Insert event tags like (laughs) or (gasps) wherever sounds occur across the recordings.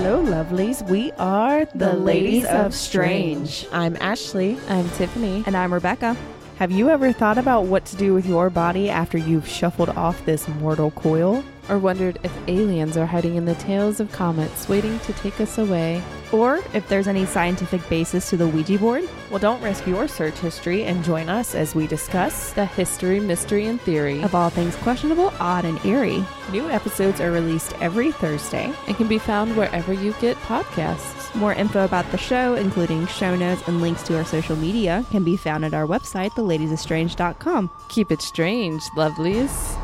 Hello, lovelies. We are the, Ladies of Strange. I'm Ashley. I'm Tiffany. And I'm Rebecca. Have you ever thought about what to do with your body after you've shuffled off this mortal coil? Or wondered if aliens are hiding in the tails of comets waiting to take us away? Or if there's any scientific basis to the Ouija board? Well, don't risk your search history and join us as we discuss The history, mystery, and theory Of all things questionable, odd, and eerie. new episodes are released every Thursday. and can be found wherever you get podcasts. More info about the show, including show notes and links to our social media, can be found at our website, theladiesestrange.com. Keep it strange, lovelies.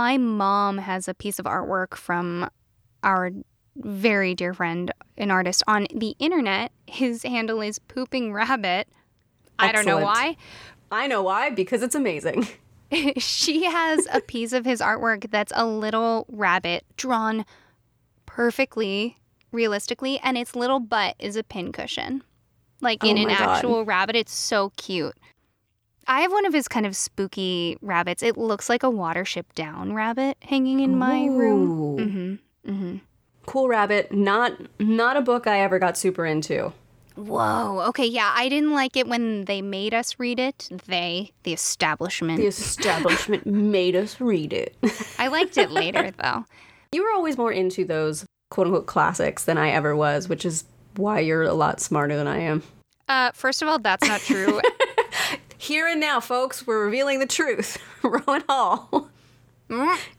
My mom has a piece of artwork from our very dear friend, an artist on the internet. His handle is Pooping Rabbit. I don't know why. I know why, because it's amazing. (laughs) (laughs) she has a piece of his artwork that's a little rabbit drawn perfectly, realistically, and its little butt is a pincushion. Like in Oh an God. actual rabbit. It's so cute. I have one of his kind of spooky rabbits. It looks like a watership down rabbit hanging in my room. Ooh. Mm-hmm. Mm-hmm. Cool Rabbit, not not a book I ever got super into. Whoa. Okay, yeah, I didn't like it when they made us read it. They, the establishment. The establishment made us read it. (laughs) I liked it later though. You were always more into those quote unquote classics than I ever was, which is why you're a lot smarter than I am. Uh, first of all, that's not true. (laughs) Here and now, folks, we're revealing the truth. (laughs) Rowan Hall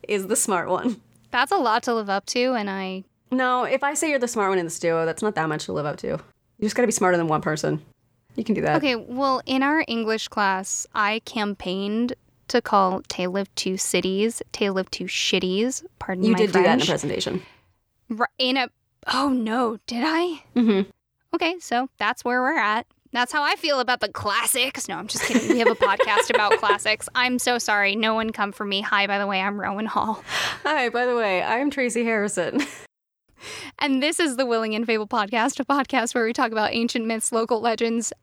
is the smart one. that's a lot to live up to, and I No, if I say you're the smart one in this duo, that's not that much to live up to. You just gotta be smarter than one person. You can do that. Okay, well, in our English class, I campaigned to call Tale of Two Cities Tale of Two Shitties. Pardon You my did do that in a presentation. In a Oh no, did I? Mm-hmm. Okay, so that's where we're at. That's how I feel about the classics. No, I'm just kidding. We have a podcast (laughs) about classics. I'm so sorry. No one come for me. Hi, by the way, I'm Rowan Hall. Hi, by the way, I'm Tracy Harrison. (laughs) And this is the Willing and Fable podcast, a podcast where we talk about ancient myths, local legends,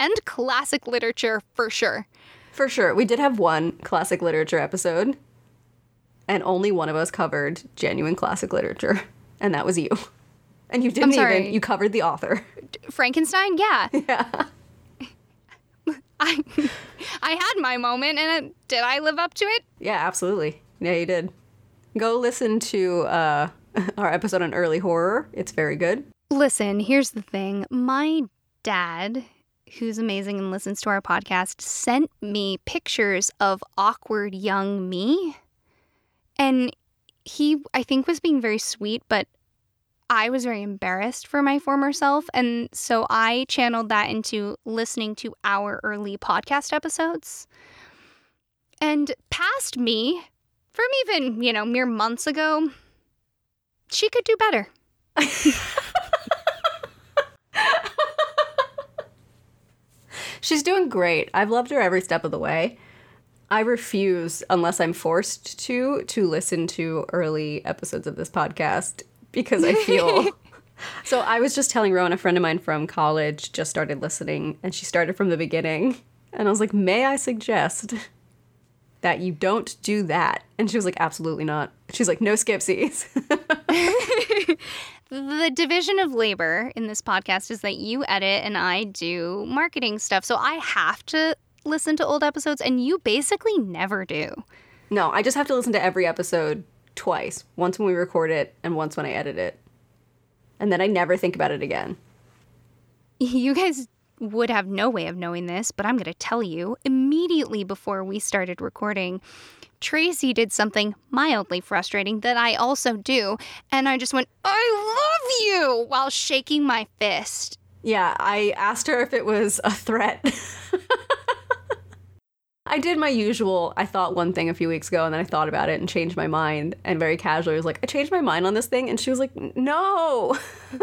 and classic literature for sure. For sure. We did have one classic literature episode, and only one of us covered genuine classic literature, and that was you. And you didn't even, you covered the author. Frankenstein, yeah. (laughs) Yeah. I (laughs) I had my moment and it, did I live up to it? Yeah, absolutely. Yeah, you did. Go listen to uh, (laughs) our episode on early horror. It's very good. Listen, here's the thing. My dad, who's amazing and listens to our podcast, sent me pictures of awkward young me. And he, I think, was being very sweet, but I was very embarrassed for my former self. And so I channeled that into listening to our early podcast episodes. And past me, from even, you know, mere months ago, she could do better. (laughs) She's doing great. I've loved her every step of the way. I refuse, unless I'm forced to, to listen to early episodes of this podcast because I feel. (laughs) so I was just telling Rowan, a friend of mine from college just started listening, and she started from the beginning. And I was like, May I suggest that you don't do that? And she was like, Absolutely not. She's like, No skipsies. (laughs) The division of labor in this podcast is that you edit and I do marketing stuff. So I have to listen to old episodes, and you basically never do. no, I just have to listen to every episode twice once when we record it, and once when I edit it. And then I never think about it again. (laughs) You guys would have no way of knowing this, but I'm going to tell you immediately before we started recording. Tracy did something mildly frustrating that I also do, and I just went, I love you, while shaking my fist. Yeah, I asked her if it was a threat. (laughs) I did my usual. I thought one thing a few weeks ago, and then I thought about it and changed my mind. And very casually was like, "I changed my mind on this thing," and she was like, "No, (laughs)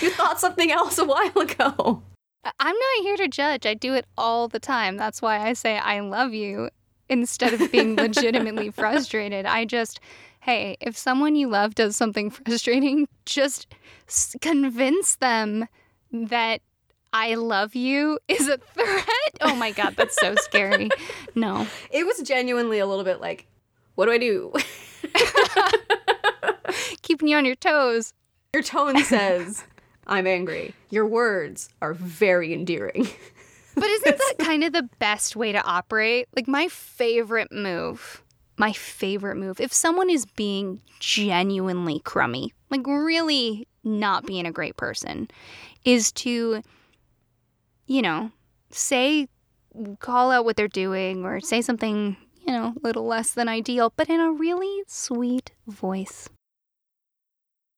you thought something else a while ago." I'm not here to judge. I do it all the time. That's why I say I love you instead of being (laughs) legitimately frustrated. I just, hey, if someone you love does something (laughs) frustrating, just convince them that I love you is a threat. Oh my God, that's so scary. No. (laughs) It was genuinely a little bit like, "What do I do?" (laughs) Keeping you on your toes. Your tone says, "I'm angry." Your words are very endearing. But isn't that (laughs) kind of the best way to operate? Like my favorite move, my favorite move, if someone is being genuinely crummy, like really not being a great person, is to, you know, say, call out what they're doing or say something, you know, a little less than ideal, but in a really sweet voice.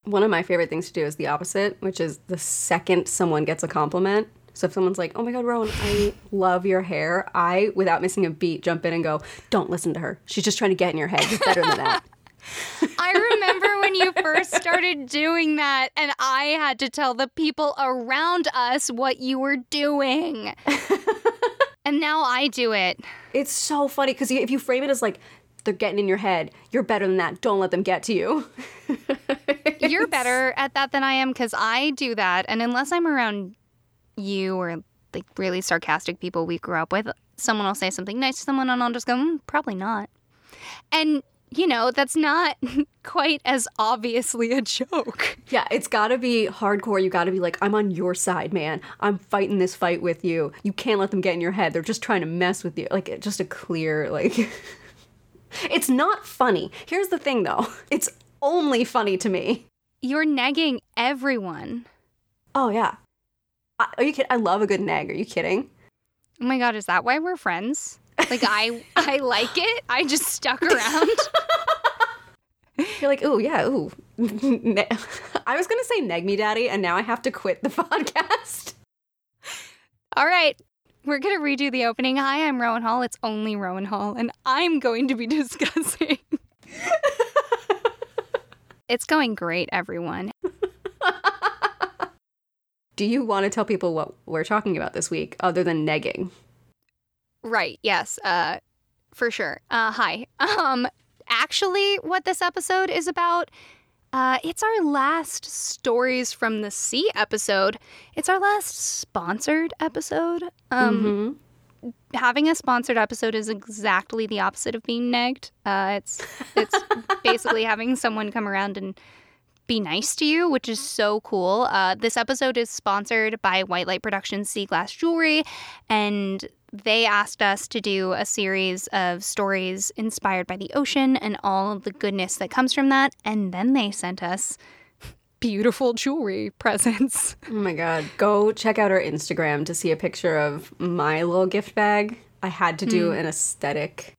One of my favorite things to do is the opposite, which is the second someone gets a compliment. So if someone's like, "Oh my god, Rowan, I love your hair," I, without missing a beat, jump in and go, "Don't listen to her. She's just trying to get in your head. You're better than that." (laughs) I remember when you first started doing that, and I had to tell the people around us what you were doing. (laughs) and now I do it. it's so funny because if you frame it as like they're getting in your head, you're better than that. Don't let them get to you. (laughs) You're better at that than I am because I do that. And unless I'm around you or like really sarcastic people we grew up with, someone will say something nice to someone, and I'll just go, mm, probably not. And, you know, that's not (laughs) quite as obviously a joke. Yeah, it's got to be hardcore. You got to be like, I'm on your side, man. I'm fighting this fight with you. You can't let them get in your head. They're just trying to mess with you. Like, just a clear, like. (laughs) it's not funny. Here's the thing, though (laughs) it's only funny to me. You're negging everyone. Oh, yeah. I, are you kidding? I love a good nag. Are you kidding? Oh my god, is that why we're friends? Like I I like it. I just stuck (laughs) around. You're like, ooh, yeah, ooh. (laughs) Ne- I was going to say neg me daddy, and now I have to quit the (laughs) podcast. All right. We're going to redo the opening. Hi, I'm Rowan Hall. It's only Rowan Hall, and I'm going to be discussing. it's going great, everyone. Do you want to tell people what we're talking about this week other than negging? Right. Yes. Uh for sure. Uh hi. (laughs) Um actually what this episode is about uh it's our last stories from the sea episode. It's our last sponsored episode. Um Mhm. having a sponsored episode is exactly the opposite of being negged. Uh it's it's (laughs) basically having someone come around and be nice to you, which is so cool. Uh, this episode is sponsored by White Light Productions Sea Glass Jewelry, and they asked us to do a series of stories inspired by the ocean and all the goodness that comes from that. And then they sent us beautiful jewelry (laughs) presents. Oh my god. Go check out our Instagram to see a picture of my little gift bag. I had to do an aesthetic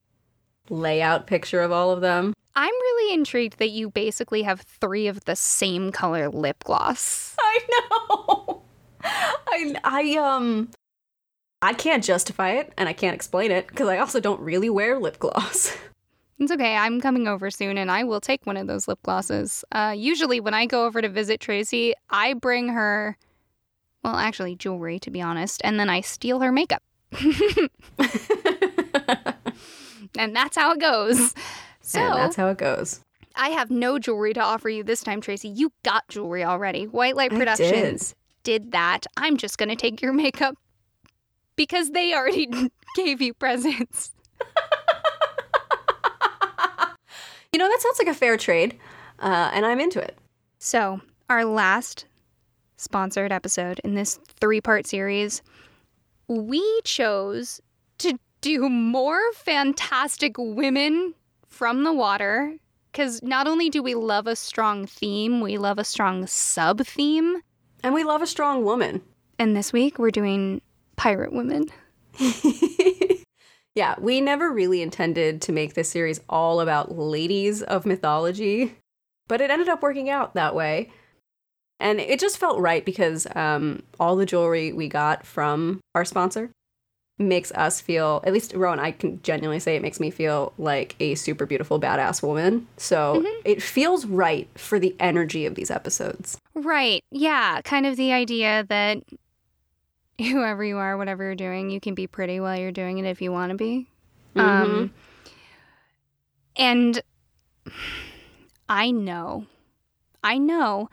layout picture of all of them. I'm really intrigued that you basically have three of the same color lip gloss. (laughs) I know. (laughs) I I um I can't justify it and I can't explain it because I also don't really wear lip gloss. (laughs) It's okay. I'm coming over soon and I will take one of those lip glosses. Uh, usually, when I go over to visit Tracy, I bring her, well, actually, jewelry, to be honest, and then I steal her makeup. (laughs) and that's how it goes. So, and that's how it goes. I have no jewelry to offer you this time, Tracy. You got jewelry already. White Light Productions did that. I'm just going to take your (laughs) makeup because they already (laughs) gave you presents. You know, that sounds like a fair trade, uh, and I'm into it. So, our last sponsored episode in this three part series, we chose to do more fantastic women from the water. Because not only do we love a strong theme, we love a strong sub theme. And we love a strong woman. And this week we're doing pirate women. (laughs) yeah, we never really intended to make this series all about ladies of mythology, but it ended up working out that way. And it just felt right because um, all the jewelry we got from our sponsor makes us feel, at least Rowan, I can genuinely say it makes me feel like a super beautiful, badass woman. So it feels right for the energy of these episodes. Right. Yeah. Kind of the idea that (laughs) whoever you are, whatever you're doing, you can be pretty while you're doing it if you want to be. Um, and I know, I know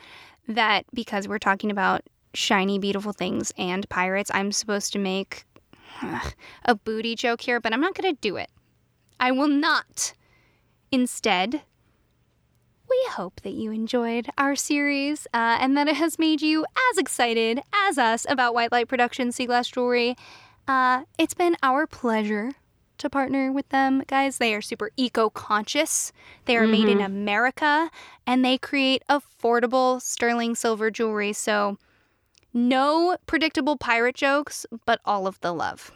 that because we're talking about shiny, beautiful things and pirates, I'm supposed to make ugh, a booty joke here, but I'm not going to do it. I will not. Instead, hope that you enjoyed our series uh, and that it has made you as excited as us about White Light Productions Sea Glass Jewelry. Uh, it's been our pleasure to partner with them, guys. They are super eco conscious. They are made in America and they create affordable sterling silver jewelry. So, no predictable pirate jokes, but all of the love.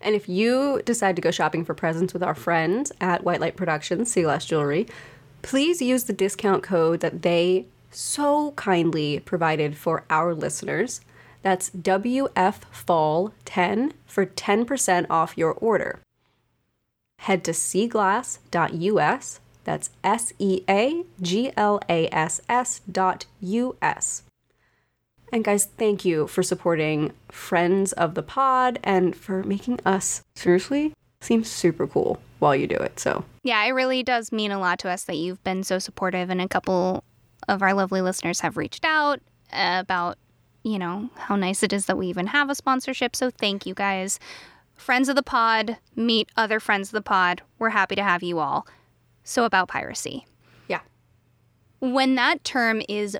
And if you decide to go shopping for presents with our friends at White Light Productions, Sea Glass Jewelry, please use the discount code that they so kindly provided for our listeners. That's WFFall10 for 10% off your order. Head to seaglass.us. That's S E A G L A S S dot U S. And guys, thank you for supporting friends of the pod and for making us seriously seem super cool while you do it. So, Yeah, it really does mean a lot to us that you've been so supportive, and a couple of our lovely listeners have reached out about, you know, how nice it is that we even have a sponsorship. So thank you guys. Friends of the pod, meet other friends of the pod. We're happy to have you all. So, about piracy. yeah. When that term is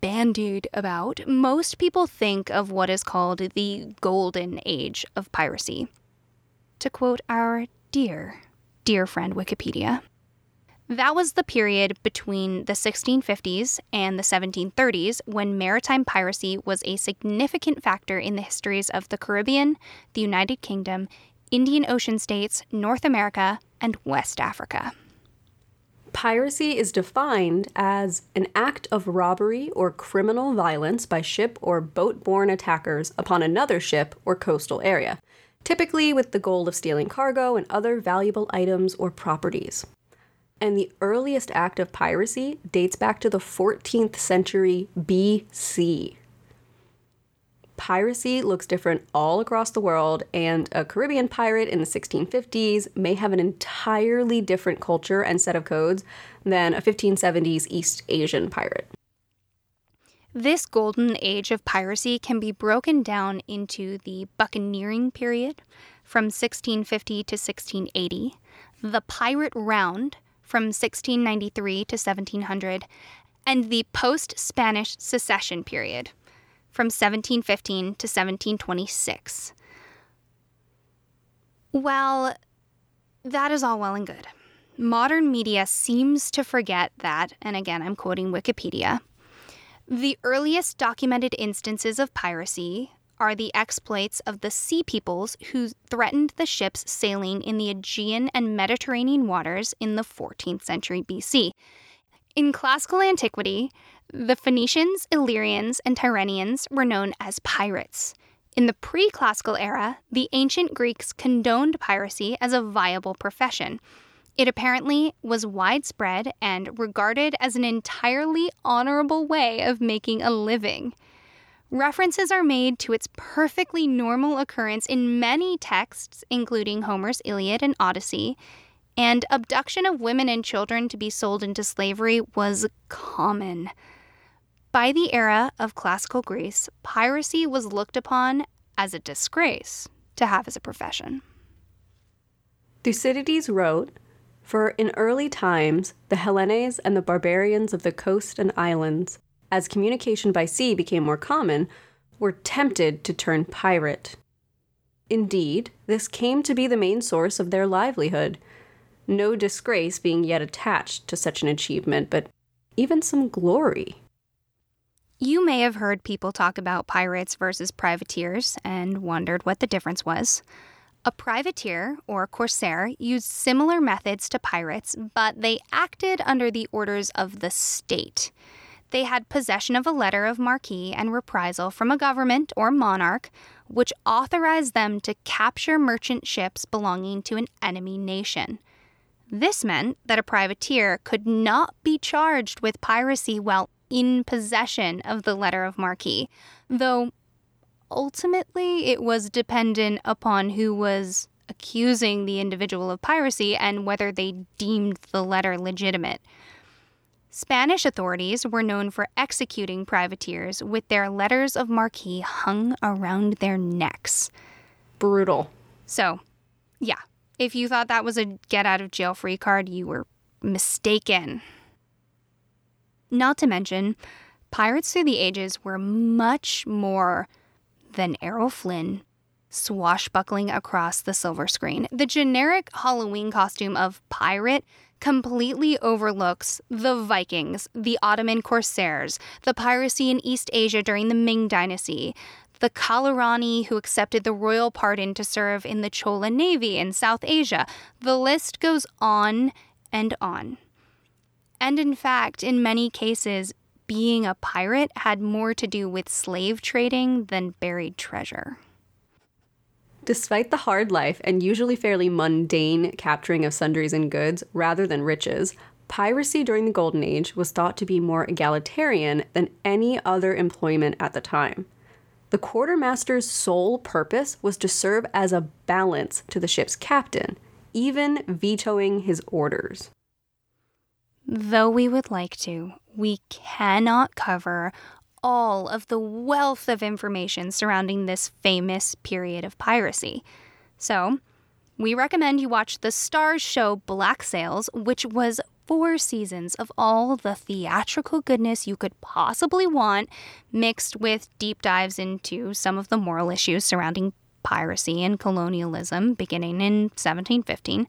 bandied about, most people think of what is called the golden age of piracy. To quote our dear, dear friend Wikipedia. That was the period between the 1650s and the 1730s when maritime piracy was a significant factor in the histories of the Caribbean, the United Kingdom, Indian Ocean states, North America, and West Africa. Piracy is defined as an act of robbery or criminal violence by ship or boat borne attackers upon another ship or coastal area, typically with the goal of stealing cargo and other valuable items or properties. And the earliest act of piracy dates back to the 14th century BC. Piracy looks different all across the world, and a Caribbean pirate in the 1650s may have an entirely different culture and set of codes than a 1570s East Asian pirate. This golden age of piracy can be broken down into the buccaneering period from 1650 to 1680, the pirate round from 1693 to 1700, and the post Spanish succession period from 1715 to 1726. Well, that is all well and good. Modern media seems to forget that, and again, I'm quoting Wikipedia. The earliest documented instances of piracy are the exploits of the sea peoples who threatened the ships sailing in the Aegean and Mediterranean waters in the 14th century BC. In classical antiquity, the Phoenicians, Illyrians, and Tyrrhenians were known as pirates. In the pre classical era, the ancient Greeks condoned piracy as a viable profession. It apparently was widespread and regarded as an entirely honorable way of making a living. References are made to its perfectly normal occurrence in many texts, including Homer's Iliad and Odyssey, and abduction of women and children to be sold into slavery was common. By the era of classical Greece, piracy was looked upon as a disgrace to have as a profession. Thucydides wrote, For in early times, the Hellenes and the barbarians of the coast and islands, as communication by sea became more common, were tempted to turn pirate. Indeed, this came to be the main source of their livelihood, no disgrace being yet attached to such an achievement, but even some glory. You may have heard people talk about pirates versus privateers and wondered what the difference was. A privateer, or corsair, used similar methods to pirates, but they acted under the orders of the state. They had possession of a letter of marque and reprisal from a government or monarch, which authorized them to capture merchant ships belonging to an enemy nation. This meant that a privateer could not be charged with piracy while in possession of the letter of marque, though ultimately it was dependent upon who was accusing the individual of piracy and whether they deemed the letter legitimate. Spanish authorities were known for executing privateers with their letters of marque hung around their necks. Brutal. So, yeah, if you thought that was a get out of jail free card, you were mistaken. Not to mention, pirates through the ages were much more than Errol Flynn swashbuckling across the silver screen. The generic Halloween costume of pirate completely overlooks the Vikings, the Ottoman corsairs, the piracy in East Asia during the Ming Dynasty, the Kalarani who accepted the royal pardon to serve in the Chola Navy in South Asia. The list goes on and on. And in fact, in many cases, being a pirate had more to do with slave trading than buried treasure. Despite the hard life and usually fairly mundane capturing of sundries and goods rather than riches, piracy during the Golden Age was thought to be more egalitarian than any other employment at the time. The quartermaster's sole purpose was to serve as a balance to the ship's captain, even vetoing his orders. Though we would like to, we cannot cover all of the wealth of information surrounding this famous period of piracy. So, we recommend you watch the Starz show Black Sails, which was four seasons of all the theatrical goodness you could possibly want, mixed with deep dives into some of the moral issues surrounding piracy and colonialism beginning in 1715.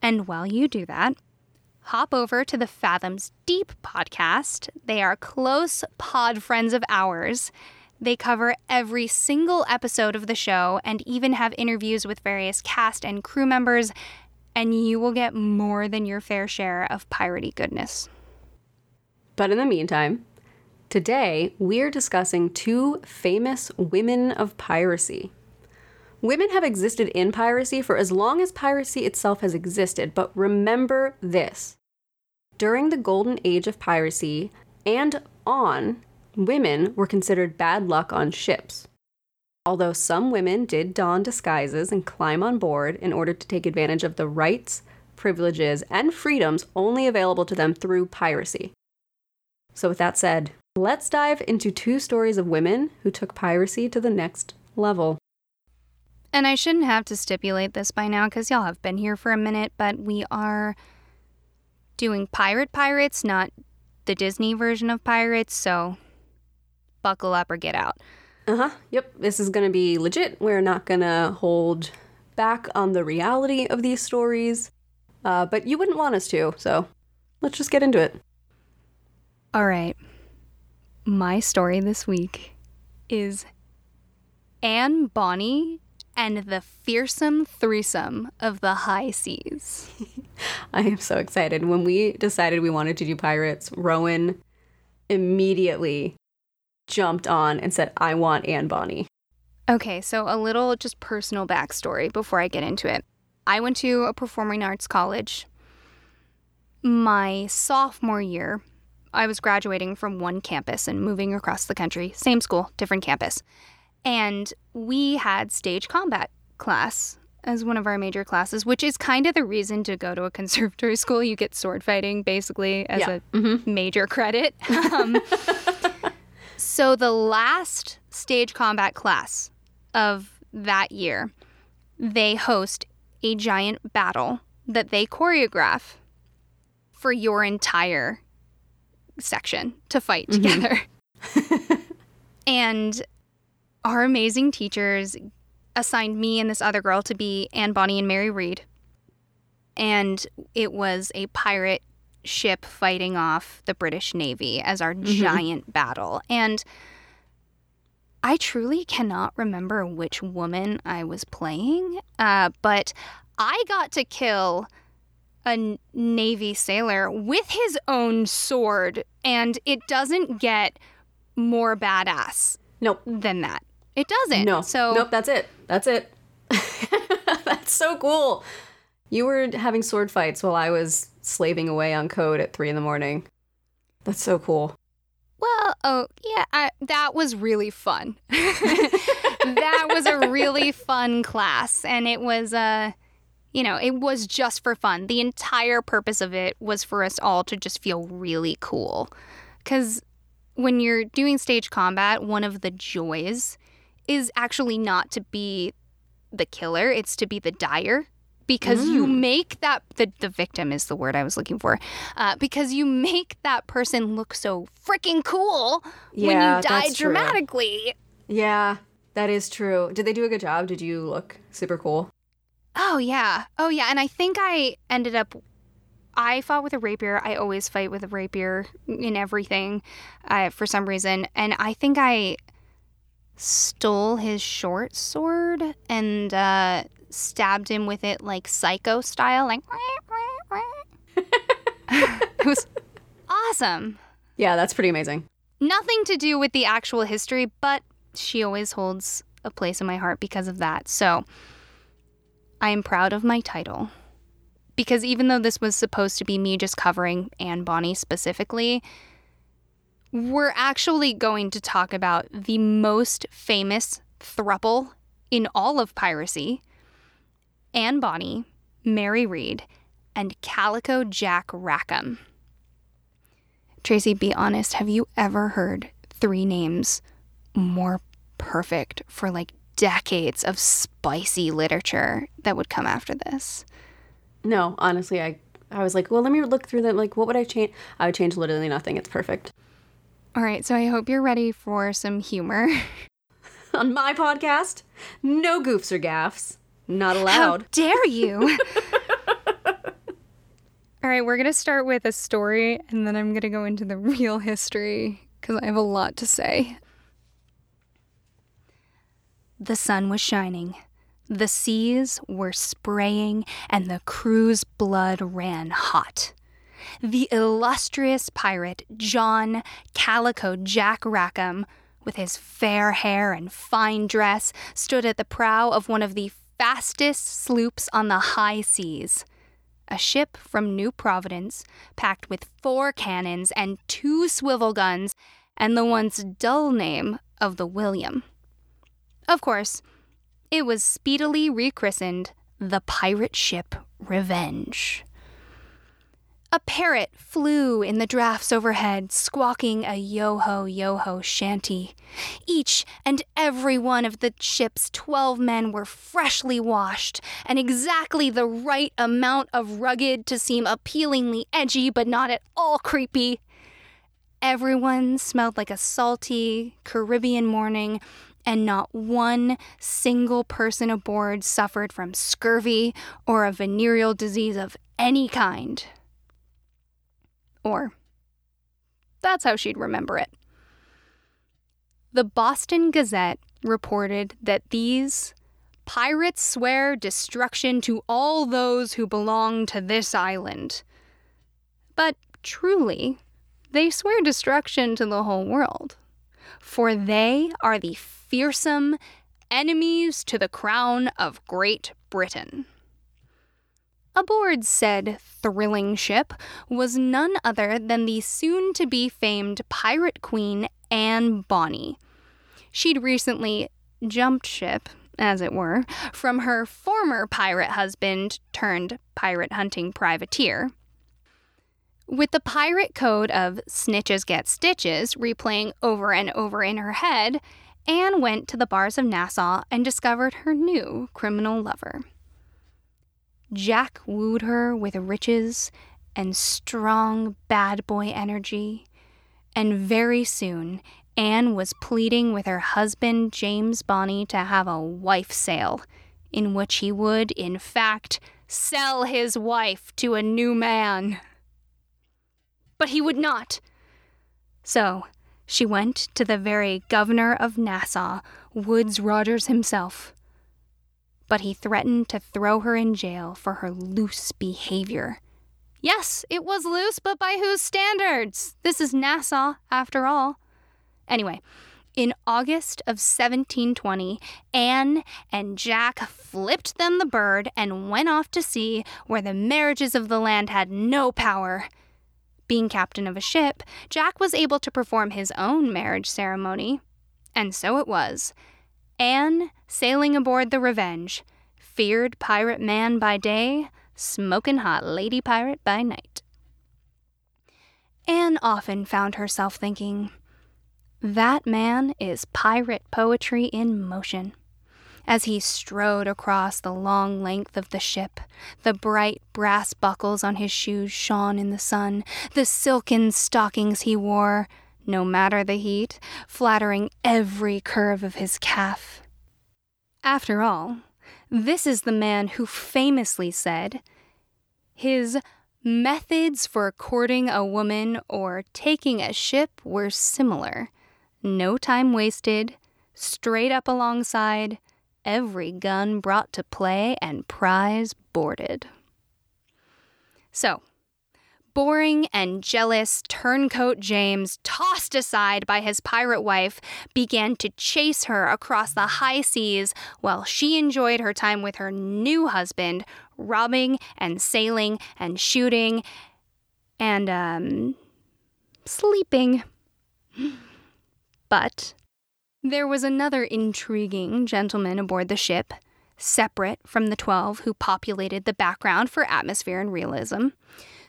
And while you do that, hop over to the Fathoms Deep podcast. They are close pod friends of ours. They cover every single episode of the show and even have interviews with various cast and crew members, and you will get more than your fair share of piratey goodness. But in the meantime, today we're discussing two famous women of piracy. Women have existed in piracy for as long as piracy itself has existed, but remember this. During the golden age of piracy and on, women were considered bad luck on ships. Although some women did don disguises and climb on board in order to take advantage of the rights, privileges, and freedoms only available to them through piracy. So, with that said, let's dive into two stories of women who took piracy to the next level. And I shouldn't have to stipulate this by now because y'all have been here for a minute, but we are doing Pirate Pirates, not the Disney version of Pirates, so buckle up or get out. Uh huh. Yep. This is going to be legit. We're not going to hold back on the reality of these stories, uh, but you wouldn't want us to, so let's just get into it. All right. My story this week is Anne Bonny and the fearsome threesome of the high seas. (laughs) I am so excited. When we decided we wanted to do pirates, Rowan immediately jumped on and said, I want Anne Bonny. Okay, so a little just personal backstory before I get into it. I went to a performing arts college. My sophomore year, I was graduating from one campus and moving across the country, same school, different campus. And we had stage combat class as one of our major classes, which is kind of the reason to go to a (laughs) conservatory school. You get sword fighting basically as Yeah. a major credit. (laughs) Um, so the last stage combat class of that year, they host a giant battle that they choreograph for your entire section to fight together. (laughs) and our amazing teachers assigned me and this other girl to be Anne Bonny and Mary Read. And it was a pirate ship fighting off the British Navy as our giant battle. And I truly cannot remember which woman I was playing, uh, but I got to kill a Navy sailor with his own sword, and it doesn't get more badass Nope. than that. It doesn't. No. So nope, that's it. That's it. (laughs) that's so cool. You were having sword fights while I was slaving away on code at three in the morning. That's so cool. Well, oh yeah, I, that was really fun. (laughs) that was a really (laughs) fun class, and it was uh, you know, it was just for fun. The entire purpose of it was for us all to just feel really cool, because when you're doing stage combat, one of the joys is actually not to be the killer; it's to be the dyer because you make that the, the victim is the word I was looking for uh, because you make that person look so freaking cool when you die that's true. dramatically. Yeah, that is true. Did they do a good job? Did you look super cool? Oh yeah, oh yeah, and I think I ended up. I fought with a rapier. I always fight with a rapier in everything, uh, for some reason, and I think I stole his short sword and uh, stabbed him with it like psycho style, like. (laughs) it was awesome. Yeah, that's pretty amazing. Nothing to do with the actual history, but she always holds a place in my heart because of that. So I am proud of my title. Because even though this was supposed to be me just covering Anne Bonny specifically, we're actually going to talk about the most famous thruple in all of piracy Anne Bonny, Mary Read, and Calico Jack Rackham. Tracy, be honest, have you ever heard three names more perfect for like decades of spicy literature that would come after this? No, honestly, I I was like, well, let me look through them. Like, what would I change? I would change literally nothing. It's perfect. All right, so I hope you're ready for some humor. (laughs) On my podcast, no goofs or gaffs. Not How allowed. dare you? (laughs) All right, we're going to start with a story and then I'm going to go into the real history because I have a lot to say. The sun was shining. The seas were spraying and the crew's blood ran hot. The illustrious pirate John Calico Jack Rackham, with his fair hair and fine dress, stood at the prow of one of the fastest sloops on the high seas. A ship from New Providence, packed with four cannons and two swivel guns, and the once dull name of the William. Of course, it was speedily rechristened the pirate ship Revenge. A parrot flew in the drafts overhead, squawking a yo ho yo ho shanty. Each and every one of the ship's twelve men were freshly washed, and exactly the right amount of rugged to seem appealingly edgy but not at all creepy. Everyone smelled like a salty Caribbean morning, and not one single person aboard suffered from scurvy or a venereal disease of any kind. Or, that's how she'd remember it. The Boston Gazette reported that these pirates swear destruction to all those who belong to this island. But truly, they swear destruction to the whole world. For they are the fearsome enemies to the crown of Great Britain. Aboard said thrilling ship was none other than the soon to be famed pirate queen Anne Bonny. She'd recently jumped ship, as it were, from her former pirate husband turned pirate hunting privateer. With the pirate code of snitches get stitches replaying over and over in her head, Anne went to the bars of Nassau and discovered her new criminal lover. Jack wooed her with riches and strong bad boy energy, and very soon Anne was pleading with her husband James Bonny to have a wife sale, in which he would, in fact, sell his wife to a new man. But he would not. So she went to the very governor of Nassau, Woodes Rogers himself but he threatened to throw her in jail for her loose behavior. Yes, it was loose, but by whose standards? This is Nassau, after all. Anyway, In August of 1720, Anne and Jack flipped them the bird and went off to sea where the marriages of the land had no power. Being captain of a ship, Jack was able to perform his own marriage ceremony. And so it was. Anne, sailing aboard the Revenge, feared pirate man by day, smoking hot lady pirate by night. Anne often found herself thinking, that man is pirate poetry in motion. As he strode across the long length of the ship, the bright brass buckles on his shoes shone in the sun, the silken stockings he wore, no matter the heat, flattering every curve of his calf. After all, this is the man who famously said, His methods for courting a woman or taking a ship were similar no time wasted, straight up alongside, every gun brought to play, and prize boarded. So, boring and jealous turncoat James, tossed aside by his pirate wife, began to chase her across the high seas while she enjoyed her time with her new husband, robbing and sailing and shooting and, um, sleeping. But there was another intriguing gentleman aboard the ship, separate from the twelve who populated the background for atmosphere and realism.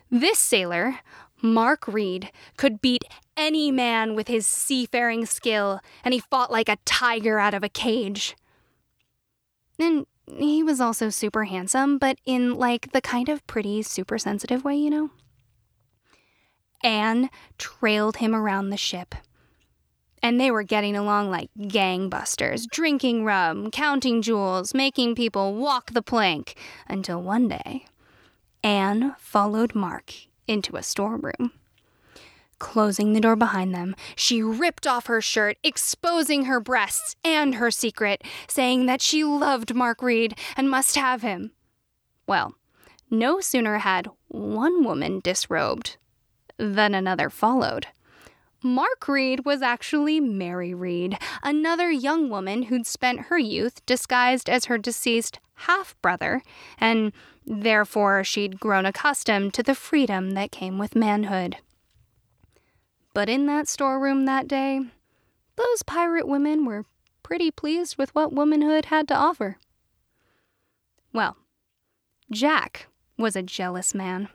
This sailor, Mark Read, could beat any man with his seafaring skill, and he fought like a tiger out of a cage. And he was also super handsome, but in like the kind of pretty, super sensitive way, you know? Anne trailed him around the ship and they were getting along like gangbusters, drinking rum, counting jewels, making people walk the plank, until one day, Anne followed Mark into a storeroom. Closing the door behind them, she ripped off her shirt, exposing her breasts and her secret, saying that she loved Mark Read and must have him. Well, no sooner had one woman disrobed than another followed. Mark Read was actually Mary Read, another young woman who'd spent her youth disguised as her deceased half brother, and therefore she'd grown accustomed to the freedom that came with manhood. But in that storeroom that day, those pirate women were pretty pleased with what womanhood had to offer. Well, Jack was a jealous man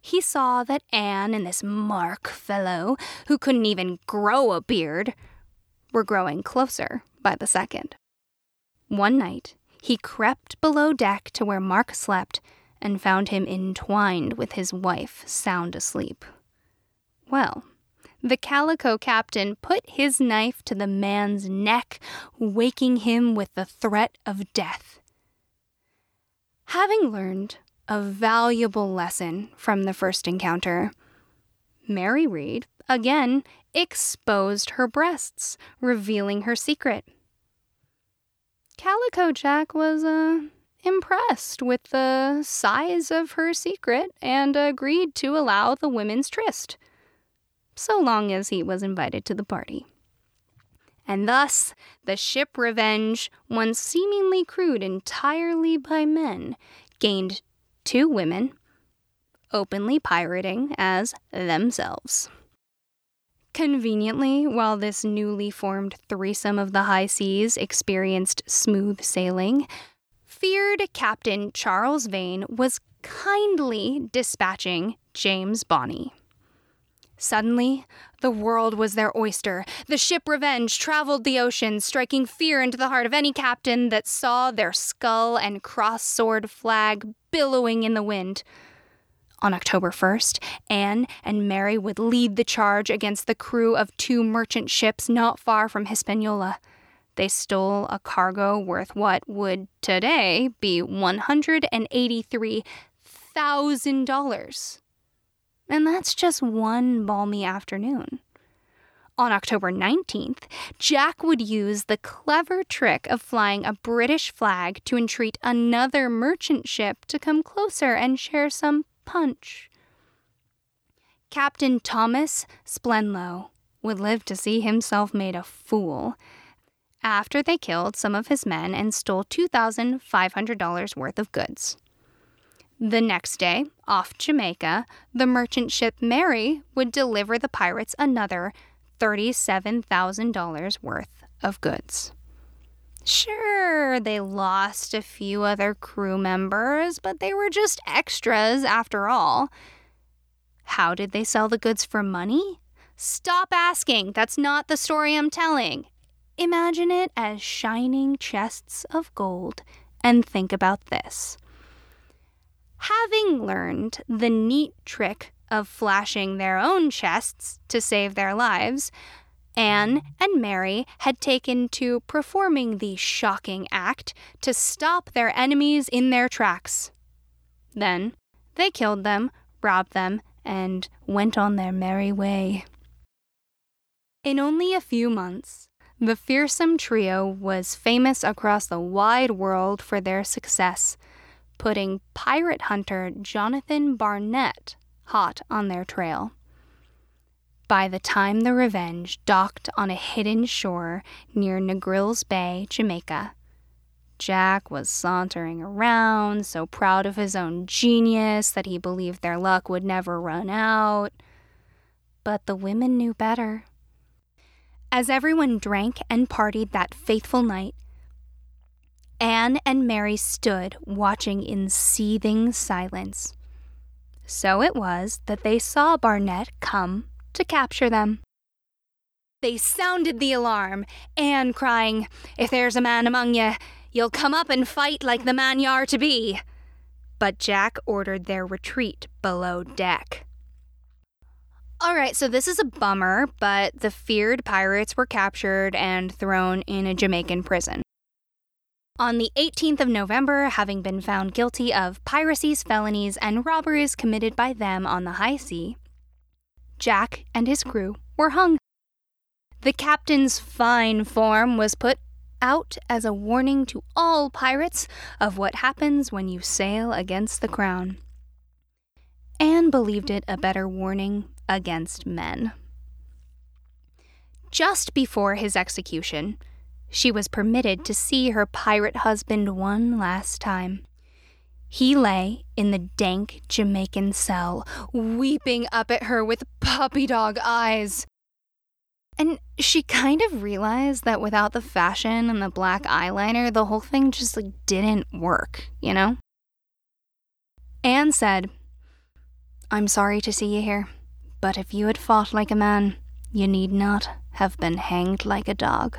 he saw that Anne and this Mark fellow, who couldn't even grow a beard, were growing closer by the second. One night, he crept below deck to where Mark slept and found him entwined with his wife, sound asleep. Well, the calico captain put his knife to the man's neck, waking him with the threat of death. Having learned a valuable lesson from the first encounter. Mary Read, again, exposed her breasts, revealing her secret. Calico Jack was, uh, impressed with the size of her secret and agreed to allow the women's tryst, so long as he was invited to the party. And thus, the ship Revenge, once seemingly crewed entirely by men, gained two women openly pirating as themselves. Conveniently, while this newly formed threesome of the high seas experienced smooth sailing, feared Captain Charles Vane was kindly dispatching James Bonny. Suddenly, the world was their oyster. The ship Revenge traveled the ocean, striking fear into the heart of any captain that saw their skull and cross sword flag billowing in the wind. On October 1st, Anne and Mary would lead the charge against the crew of two merchant ships not far from Hispaniola. They stole a cargo worth what would today be $183,000. And that's just one balmy afternoon. On October 19th, Jack would use the clever trick of flying a British flag to entreat another merchant ship to come closer and share some punch. Captain Thomas Spenlow, would live to see himself made a fool after they killed some of his men and stole $2,500 worth of goods. The next day, off Jamaica, the merchant ship Mary would deliver the pirates another $37,000 worth of goods. Sure, they lost a few other crew members, but they were just extras after all. How did they sell the goods for money? Stop asking. That's not the story I'm telling. Imagine it as shining chests of gold and think about this. Having learned the neat trick of flashing their own chests to save their lives, Anne and Mary had taken to performing the shocking act to stop their enemies in their tracks. Then they killed them, robbed them, and went on their merry way. In only a few months, the fearsome trio was famous across the wide world for their success, putting pirate hunter Jonathan Barnett hot on their trail. By the time the Revenge docked on a hidden shore near Negrils Bay, Jamaica, Jack was sauntering around, so proud of his own genius that he believed their luck would never run out. But the women knew better. As everyone drank and partied that faithful night, Anne and Mary stood watching in seething silence. So it was that they saw Barnett come to capture them. They sounded the alarm, Anne crying, If there's a man among ye, you'll come up and fight like the man ye are to be. But Jack ordered their retreat below deck. All right, so this is a bummer, but the feared pirates were captured and thrown in a Jamaican prison. On the 18th of November, having been found guilty of piracies, felonies, and robberies committed by them on the high sea, Jack and his crew were hung. The captain's fine form was put out as a warning to all pirates of what happens when you sail against the crown. Anne believed it a better warning against men. Just before his execution, she was permitted to see her pirate husband one last time. He lay in the dank Jamaican cell, weeping up at her with puppy dog eyes. And she kind of realized that without the fashion and the black eyeliner, the whole thing just like didn't work, you know? Anne said, I'm sorry to see you here, but if you had fought like a man, you need not have been hanged like a dog.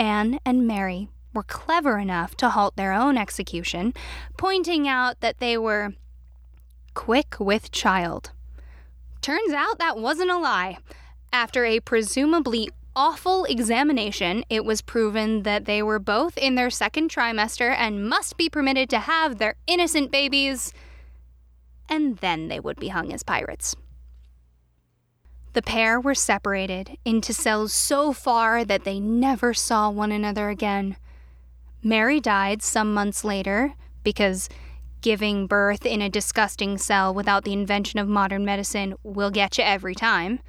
Anne and Mary were clever enough to halt their own execution, pointing out that they were quick with child. Turns out that wasn't a lie. After a presumably awful examination, it was proven that they were both in their second trimester and must be permitted to have their innocent babies, and then they would be hung as pirates. The pair were separated into cells so far that they never saw one another again. Mary died some months later because giving birth in a disgusting cell without the invention of modern medicine will get you every time.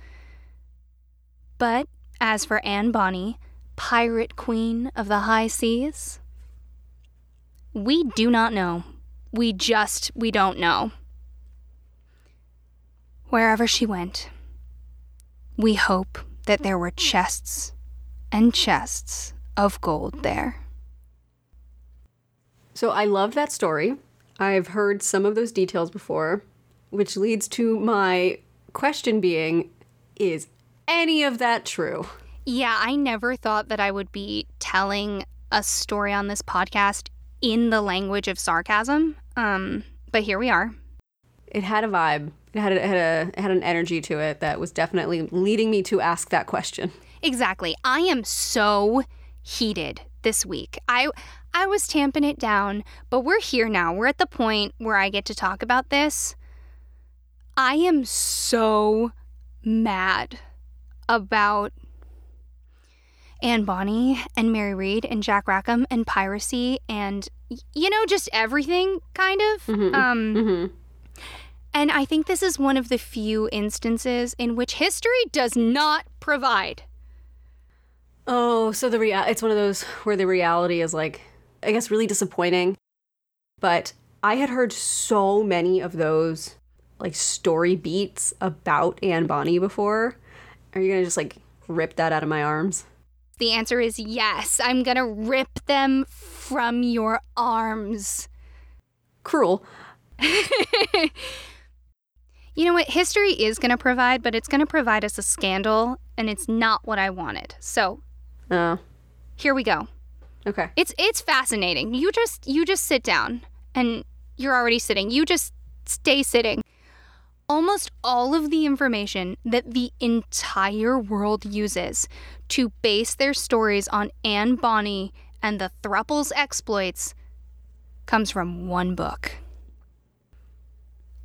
But as for Anne Bonny, pirate queen of the high seas, we do not know. We just, we don't know. Wherever she went, we hope that there were chests and chests of gold there. So I love that story. I've heard some of those details before, which leads to my question being is any of that true? Yeah, I never thought that I would be telling a story on this podcast in the language of sarcasm. Um, but here we are. It had a vibe. It had a, it had a it had an energy to it that was definitely leading me to ask that question. Exactly. I am so heated this week. I I was tamping it down, but we're here now. We're at the point where I get to talk about this. I am so mad about Anne Bonny and Mary Read and Jack Rackham and piracy and you know just everything kind of. Mhm. Um Mm-hmm. And I think this is one of the few instances in which history does not provide. Oh, so the real it's one of those where the reality is like I guess really disappointing. But I had heard so many of those like story beats about Anne Bonny before. Are you gonna just like rip that out of my arms? The answer is yes. I'm gonna rip them from your arms. Cruel. (laughs) You know what? History is going to provide, but it's going to provide us a scandal, and it's not what I wanted. So Oh, here we go. okay. It's it's fascinating. You just you just sit down, and you're already sitting. You just stay sitting. Almost all of the information that the entire world uses to base their stories on Anne Bonny and the Thruples exploits comes from one book.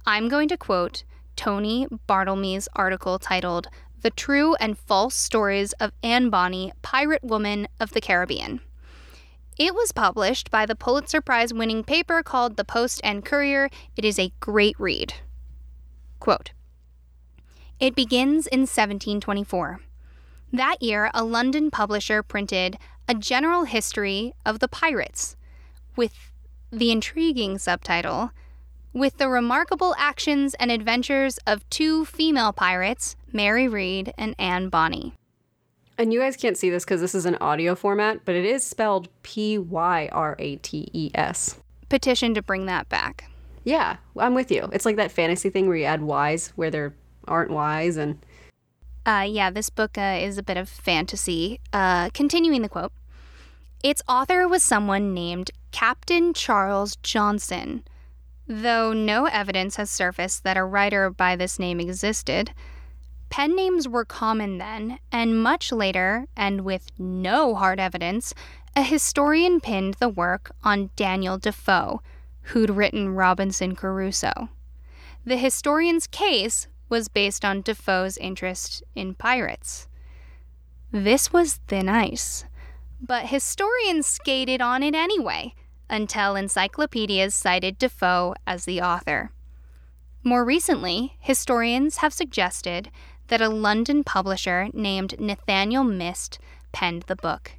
I'm going to quote Tony Bartelme's article titled The True and False Stories of Anne Bonny, Pirate Woman of the Caribbean. It was published by the Pulitzer Prize winning paper called The Post and Courier. It is a great read. Quote It begins in 1724. That year, a London publisher printed a general history of the pirates with the intriguing subtitle with the remarkable actions and adventures of two female pirates, Mary Read and Anne Bonny. And you guys can't see this because this is an audio format, but it is spelled P Y R A T E S. Petition to bring that back. Yeah, I'm with you. It's like that fantasy thing where you add Y's where there aren't Y's and Uh, yeah, this book uh, is a bit of fantasy. Uh, continuing the quote Its author was someone named Captain Charles Johnson. Though no evidence has surfaced that a writer by this name existed, pen names were common then, and much later, and with no hard evidence, a historian pinned the work on Daniel Defoe, who'd written Robinson Crusoe. The historian's case was based on Defoe's interest in pirates. This was thin ice, but historians skated on it anyway until encyclopedias cited Defoe as the author. More recently, historians have suggested that a London publisher named Nathaniel Mist penned the book.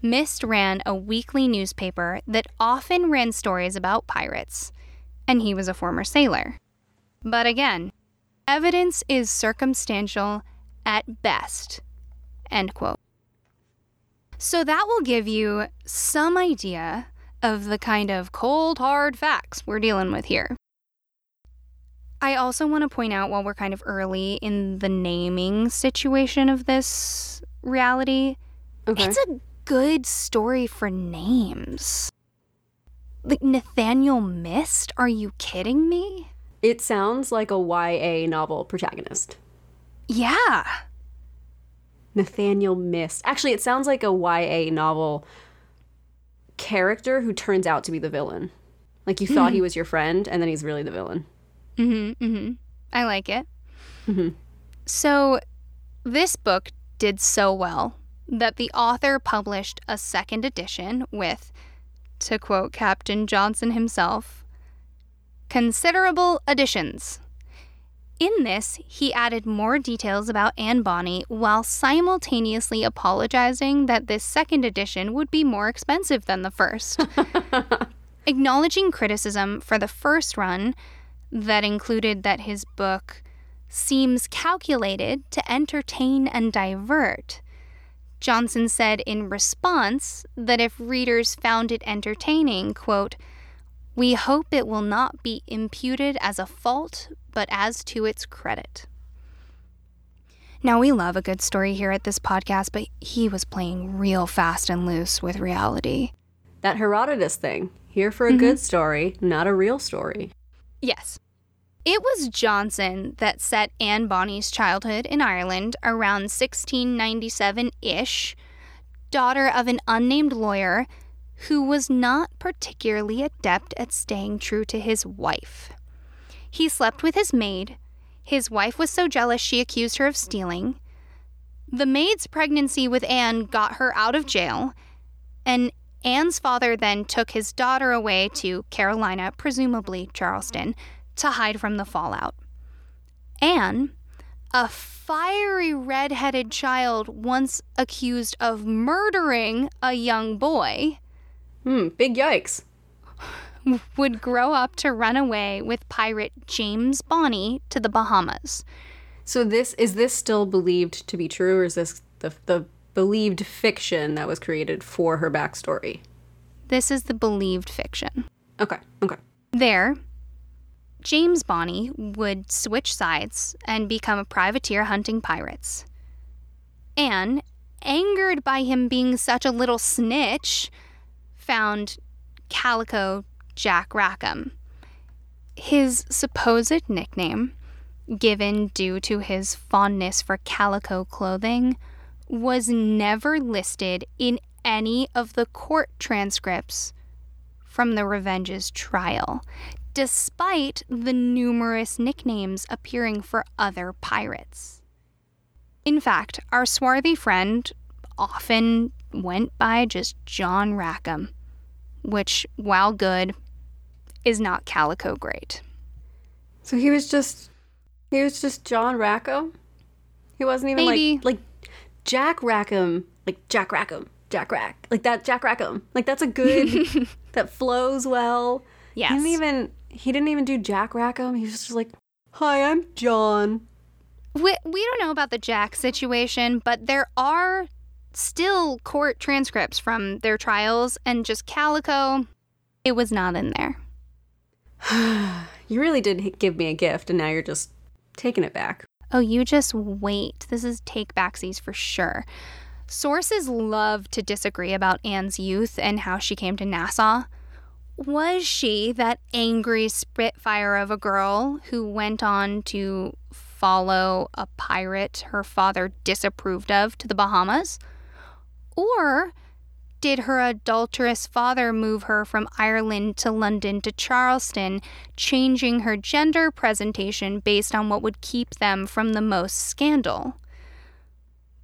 Mist ran a weekly newspaper that often ran stories about pirates, and he was a former sailor. But again, evidence is circumstantial at best. End quote. So that will give you some idea of the kind of cold, hard facts we're dealing with here. I also want to point out while we're kind of early in the naming situation of this reality, okay. it's a good story for names. Like Nathaniel Mist? Are you kidding me? It sounds like a YA novel protagonist. Yeah. Nathaniel Mist. Actually, it sounds like a YA novel character who turns out to be the villain. Like you thought he was your friend, and then he's really the villain. Mm-hmm. Mm-hmm. I like it. Mm-hmm. So this book did so well that the author published a second edition with, to quote Captain Johnson himself, considerable additions. In this, he added more details about Anne Bonny while simultaneously apologizing that this second edition would be more expensive than the first. (laughs) Acknowledging criticism for the first run that included that his book seems calculated to entertain and divert. Johnson said in response that if readers found it entertaining, quote, we hope it will not be imputed as a fault, but as to its credit. Now, we love a good story here at this podcast, but he was playing real fast and loose with reality. That Herodotus thing. Here for a mm-hmm. good story, not a real story. Yes. It was Johnson that set Anne Bonny's childhood in Ireland around 1697 ish, daughter of an unnamed lawyer who was not particularly adept at staying true to his wife. He slept with his maid. His wife was so jealous she accused her of stealing. The maid's pregnancy with Anne got her out of jail, and Anne's father then took his daughter away to Carolina, presumably Charleston, to hide from the fallout. Anne, a fiery red headed child once accused of murdering a young boy, Hmm, big yikes. would grow up to run away with pirate James Bonny to the Bahamas. So this is this still believed to be true, or is this the the believed fiction that was created for her backstory? This is the believed fiction. Okay, okay. There, James Bonny would switch sides and become a privateer hunting pirates. Anne, angered by him being such a little snitch, found Calico Jack Rackham. His supposed nickname, given due to his fondness for calico clothing, was never listed in any of the court transcripts from the Revenge's trial, despite the numerous nicknames appearing for other pirates. In fact, our swarthy friend often went by just John Rackham, which, while good, is not calico great. So he was just he was just John Rackham. He wasn't even Maybe. like like Jack Rackham, like Jack Rackham, Jack Rack, like that Jack Rackham. Like that's a good (laughs) that flows well. Yes. He didn't even he didn't even do Jack Rackham. He was just like, "Hi, I'm John." We, we don't know about the Jack situation, but there are still court transcripts from their trials, and just Calico, it was not in there. (sighs) You really did give me a gift, and now you're just taking it back. Oh, you just wait. This is take backsies for sure. Sources love to disagree about Anne's youth and how she came to Nassau. Was she that angry spitfire of a girl who went on to follow a pirate her father disapproved of to the Bahamas? Or did her adulterous father move her from Ireland to London to Charleston, changing her gender presentation based on what would keep them from the most scandal?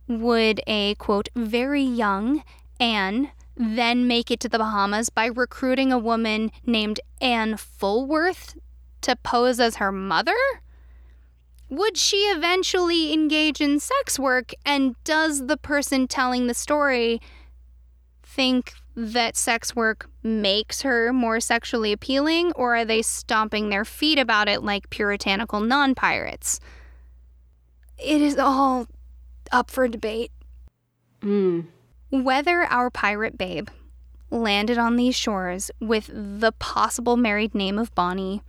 Would a quote, very young Anne then make it to the Bahamas by recruiting a woman named Anne Fulworth to pose as her mother? Would she eventually engage in sex work? And does the person telling the story think that sex work makes her more sexually appealing, or are they stomping their feet about it like puritanical non pirates? It is all up for debate. Hmm. Whether our pirate babe landed on these shores with the possible married name of Bonny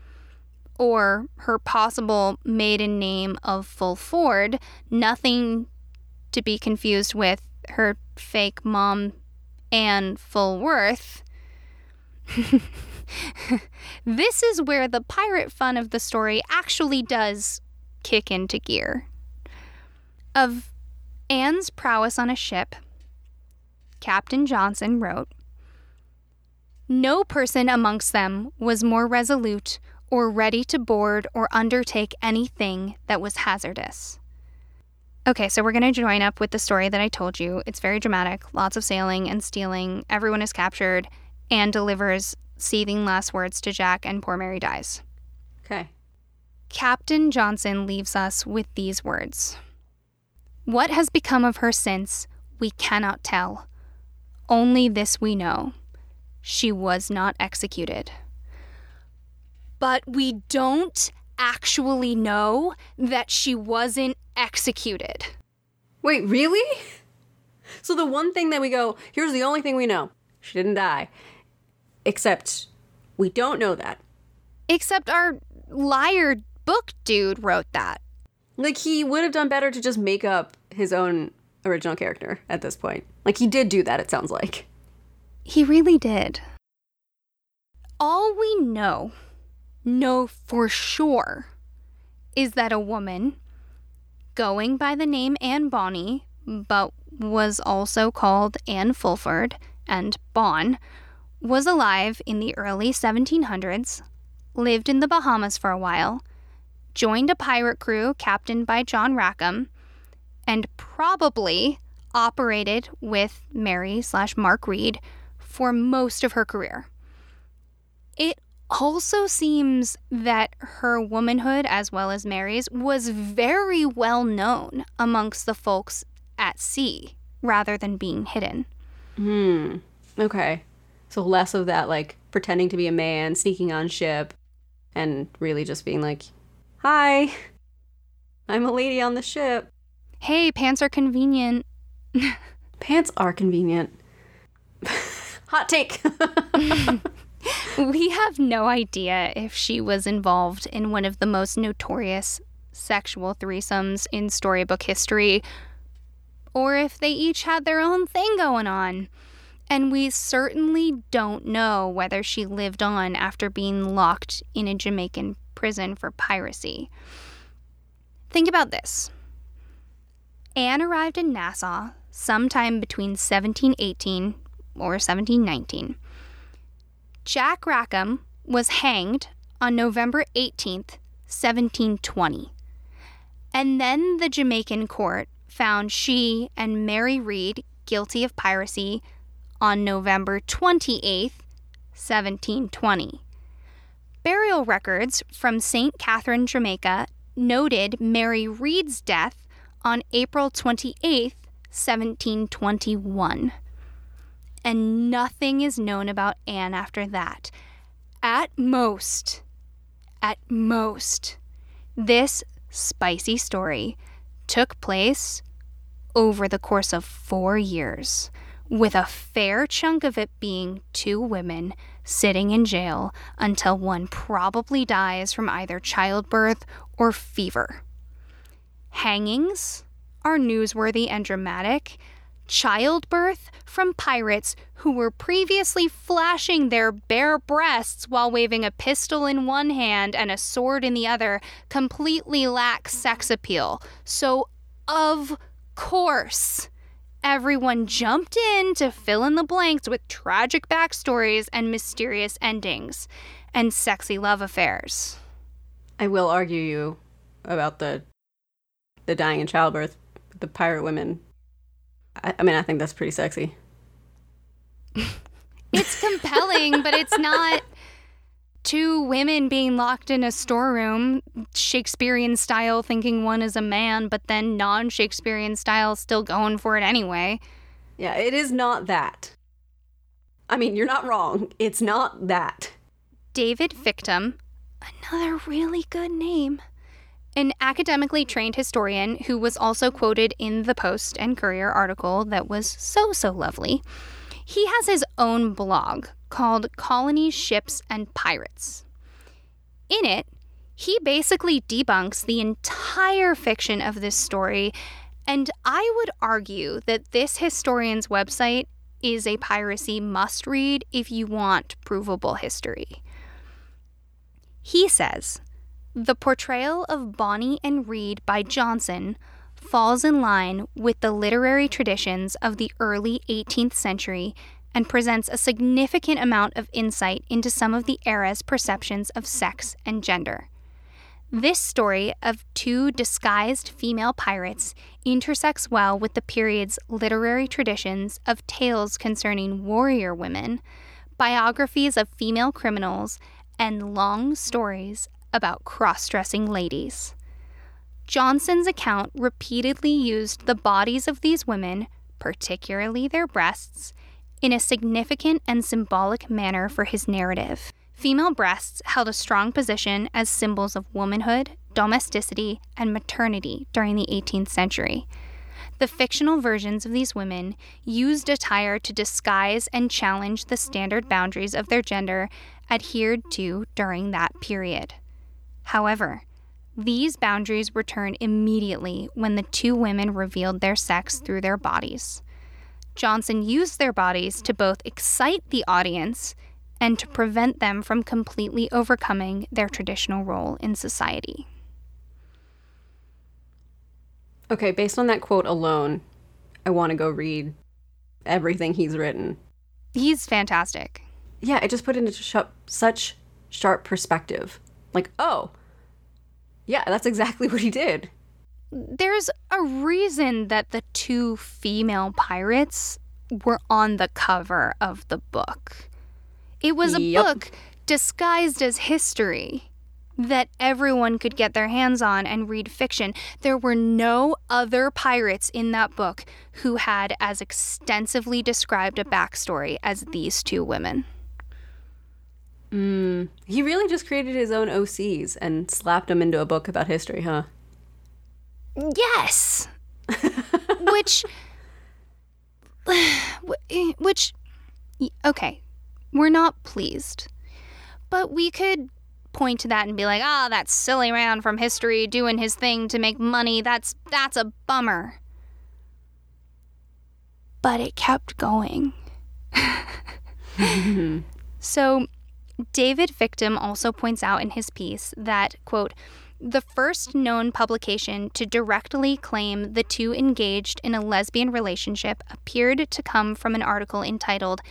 or her possible maiden name of Fulford, nothing to be confused with her fake mom Anne Fulworth. (laughs) this is where the pirate fun of the story actually does kick into gear. Of Anne's prowess on a ship, Captain Johnson wrote No person amongst them was more resolute or ready to board or undertake anything that was hazardous. Okay, so we're going to join up with the story that I told you. It's very dramatic, lots of sailing and stealing. Everyone is captured and delivers seething last words to Jack, and poor Mary dies. Okay. Captain Johnson leaves us with these words What has become of her since, we cannot tell. Only this we know she was not executed. But we don't actually know that she wasn't executed. Wait, really? So the one thing that we go, here's the only thing we know. She didn't die. Except we don't know that. Except our liar book dude wrote that. Like he would have done better to just make up his own original character at this point. Like he did do that, it sounds like. He really did. All we know, know for sure, is that a woman going by the name Anne Bonny, but was also called Anne Fulford and Bon, was alive in the early 1700s, lived in the Bahamas for a while, joined a pirate crew captained by John Rackham, and probably operated with Mary slash Mark Read for most of her career. It also seems that her womanhood, as well as Mary's, was very well known amongst the folks at sea rather than being hidden. Hmm. Okay. So less of that, like pretending to be a man, sneaking on ship, and really just being like, "Hi, (laughs) I'm a lady on the ship." Hey, pants are convenient. Pants are convenient. (laughs) Hot take. (laughs) (laughs) We have no idea if she was involved in one of the most notorious sexual threesomes in storybook history, or if they each had their own thing going on. And we certainly don't know whether she lived on after being locked in a Jamaican prison for piracy. Think about this Anne arrived in Nassau sometime between 1718 or 1719. Jack Rackham was hanged on November 18th, 1720. And then the Jamaican court found she and Mary Read guilty of piracy on November 28th, 1720. Burial records from St. Catherine, Jamaica noted Mary Read's death on April 28th, 1721 and nothing is known about Anne after that. At most, at most, this spicy story took place over the course of four years, with a fair chunk of it being two women sitting in jail until one probably dies from either childbirth or fever. Hangings are newsworthy and dramatic childbirth from pirates who were previously flashing their bare breasts while waving a pistol in one hand and a sword in the other completely lack sex appeal. So, of course, everyone jumped in to fill in the blanks with tragic backstories and mysterious endings and sexy love affairs. I will argue you about the the dying in childbirth, the pirate women I, I mean, I think that's pretty sexy. it's compelling, but it's not two women being locked in a storeroom, Shakespearean style, thinking one is a man, but then non Shakespearean style, still going for it anyway. Yeah, it is not that. I mean, you're not wrong. It's not that. David Fictum, another really good name, an academically trained historian who was also quoted in the Post and Courier article that was so, so lovely. He has his own blog called Colonies, Ships, and Pirates. In it, he basically debunks the entire fiction of this story, and I would argue that this historian's website is a piracy must read if you want provable history. He says the portrayal of Bonny and Read by Johnson falls in line with the literary traditions of the early 18th century and presents a significant amount of insight into some of the era's perceptions of sex and gender. This story of two disguised female pirates intersects well with the period's literary traditions of tales concerning warrior women, biographies of female criminals, and long stories about cross dressing ladies. Johnson's account repeatedly used the bodies of these women, particularly their breasts, in a significant and symbolic manner for his narrative. Female breasts held a strong position as symbols of womanhood, domesticity, and maternity during the 18th century. The fictional versions of these women used attire to disguise and challenge the standard boundaries of their gender adhered to during that period. However, these boundaries returned immediately when the two women revealed their sex through their bodies. Johnson used their bodies to both excite the audience and to prevent them from completely overcoming their traditional role in society. Okay, based on that quote alone, I want to go read everything he's written. He's fantastic. Yeah, it just put into sh- such sharp perspective like, oh, yeah, that's exactly (laughs) what he did. There's a reason that the two female pirates were on the cover of the book. It was a Yep. book disguised as history that everyone could get their hands on and read fiction. There were no other pirates in that book who had as extensively described a backstory as these two women. Mm. He really just created his own OCs and slapped them into a book about history, huh? Yes. (laughs) which (sighs) which okay, we're not pleased. But we could point to that and be like, "Ah, that silly man from history doing his thing to make money. That's that's a bummer." But it kept going. (laughs) so, David Fictum also points out in his piece that, quote, the first known publication to directly claim the two engaged in a lesbian relationship appeared to come from an article entitled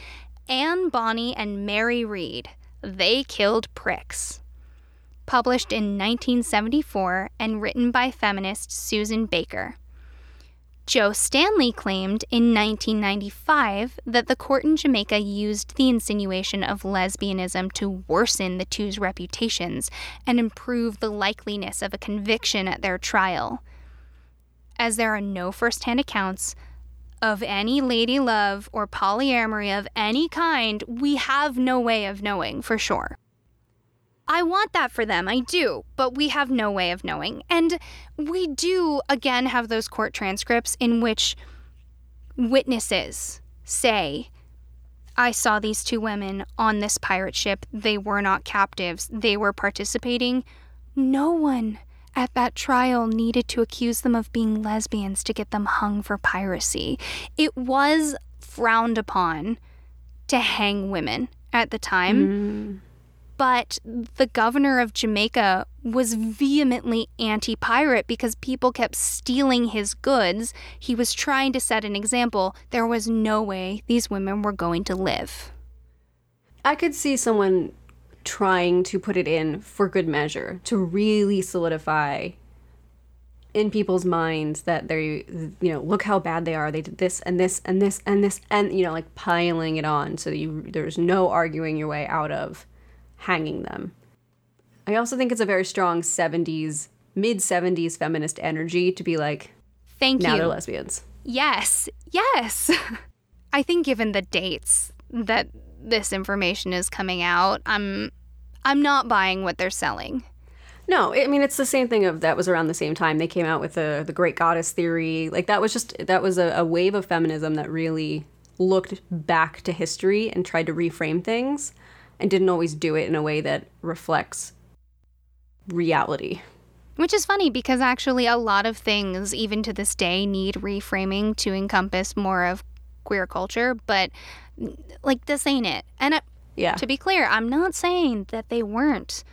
Anne Bonny and Mary Read They Killed Pricks, published in 1974 and written by feminist Susan Baker. Jo Stanley claimed in 1995 that the court in Jamaica used the insinuation of lesbianism to worsen the two's reputations and improve the likeliness of a conviction at their trial. As there are no first hand accounts of any lady love or polyamory of any kind, we have no way of knowing for sure. I want that for them, I do, but we have no way of knowing. And we do, again, have those court transcripts in which witnesses say, I saw these two women on this pirate ship. They were not captives, they were participating. No one at that trial needed to accuse them of being lesbians to get them hung for piracy. It was frowned upon to hang women at the time. Mm. But the governor of Jamaica was vehemently anti pirate because people kept stealing his goods. He was trying to set an example. There was no way these women were going to live. I could see someone trying to put it in for good measure to really solidify in people's minds that they you know look how bad they are they did this and this and this and this and you know like piling it on so you there's no arguing your way out of hanging them i also think it's a very strong 70s mid 70s feminist energy to be like Thank now you. they're lesbians Yes, yes. (laughs) I think given the dates that this information is coming out, I'm I'm not buying what they're selling. No, I mean it's the same thing of that was around the same time they came out with the the great goddess theory. Like that was just that was a, a wave of feminism that really looked back to history and tried to reframe things and didn't always do it in a way that reflects reality. Which is funny because actually a lot of things even to this day need reframing to encompass more of queer culture, but like this ain't it. And uh, Yeah. to be clear, I'm not saying that they weren't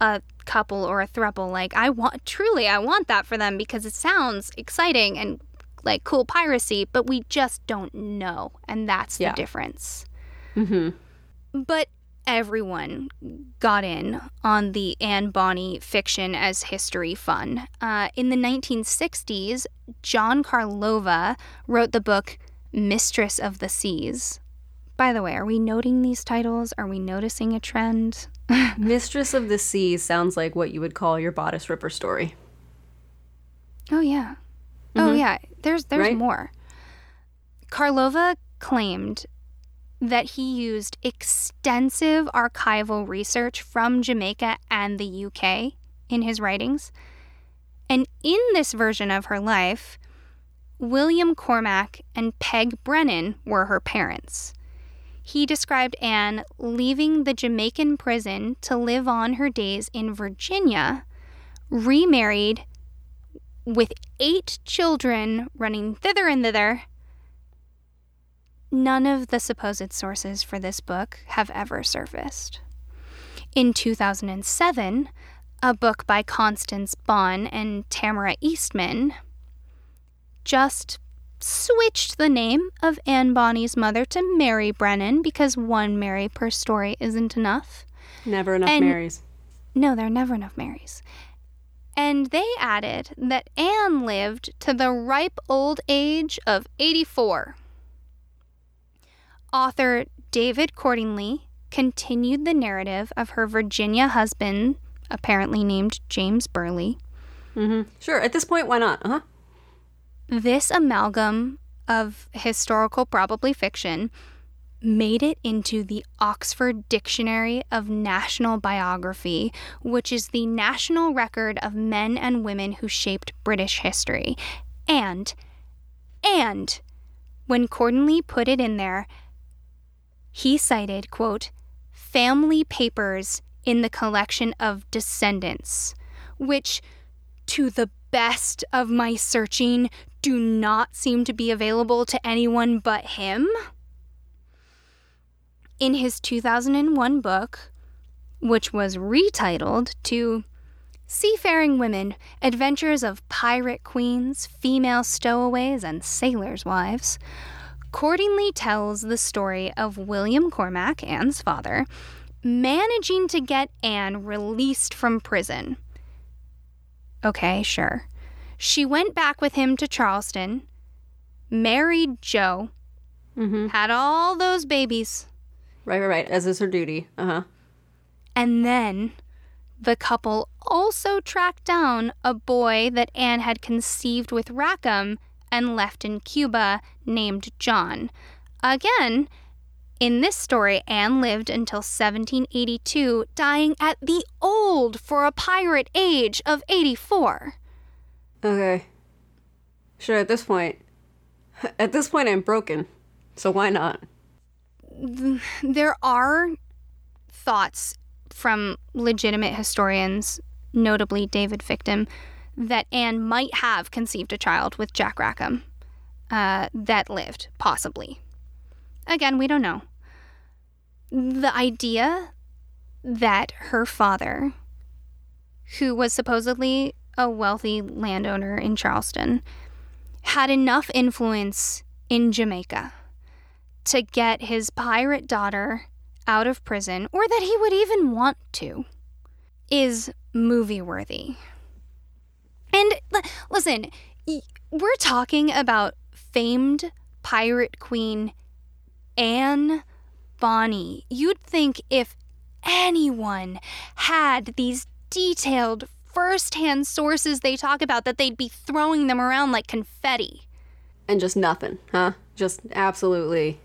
a couple or a throuple. Like I want truly I want that for them because it sounds exciting and like cool piracy, but we just don't know, and that's Yeah. the difference. Mm-hmm. But everyone got in on the Anne Bonny fiction as history fun. Uh, in the 1960s, John Carlova wrote the book Mistress of the Seas. By the way, are we noting these titles? Are we noticing a trend? (laughs) Mistress of the Seas sounds like what you would call your bodice ripper story. Oh yeah. Oh yeah. There's there's Right? more. Carlova claimed that he used extensive archival research from Jamaica and the UK in his writings. And in this version of her life, William Cormac and Peg Brennan were her parents. He described Anne leaving the Jamaican prison to live on her days in Virginia, remarried, with eight children running thither and thither. None of the supposed sources for this book have ever surfaced. In 2007, a book by Constance Bond and Tamara Eastman just switched the name of Anne Bonny's mother to Mary Brennan because one Mary per story isn't enough. Never enough And- Marys. No, there are never enough Marys. And they added that Anne lived to the ripe old age of 84. Author David Cordingly continued the narrative of her Virginia husband, apparently named James Burley. Sure. At this point, why not? Uh huh. This amalgam of historical, probably fiction, made it into the Oxford Dictionary of National Biography, which is the national record of men and women who shaped British history. And, and, when Cordingly put it in there, he cited, quote, family papers in the collection of descendants, which, to the best of my searching, do not seem to be available to anyone but him. In his 2001 book, which was retitled to Seafaring Women Adventures of Pirate Queens, Female Stowaways, and Sailors' Wives, Cordingly tells the story of William Cormac, Anne's father, managing to get Anne released from prison. Okay, sure. She went back with him to Charleston, married Joe, Mm-hmm. had all those babies, Right, right, right. As is her duty. Uh huh. and then the couple also tracked down a boy that Anne had conceived with Rackham and left in Cuba named John. Again, in this story, Anne lived until 1782, dying at the old for a pirate age of 84. Okay. Sure. At this point, at this point, I'm broken. So why not? there are thoughts from legitimate historians, notably David Fictum, that Anne might have conceived a child with Jack Rackham uh, that lived, possibly. Again, we don't know. The idea that her father, who was supposedly a wealthy landowner in Charleston, had enough influence in Jamaica to get his pirate daughter out of prison, or that he would even want to, is movie worthy. And l- listen, y- we're talking about famed pirate queen Anne Bonny. You'd think if anyone had these detailed first-hand sources they talk about that they'd be throwing them around like confetti. And just nothing, huh? Just absolutely.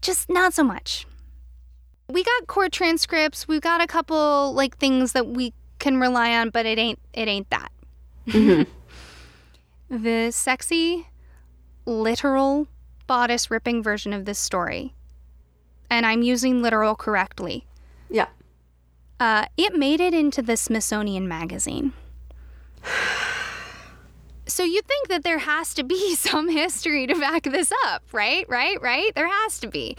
just not so much. We got court transcripts. We've got a couple like things that we can rely on, but it ain't it ain't that. (laughs) the sexy, literal bodice ripping version of this story, and I'm using literal correctly. Yeah. Uh, it made it into the Smithsonian Magazine. (sighs) So you think that there has to be (laughs) some history to back this up, right? Right? Right? There has to be.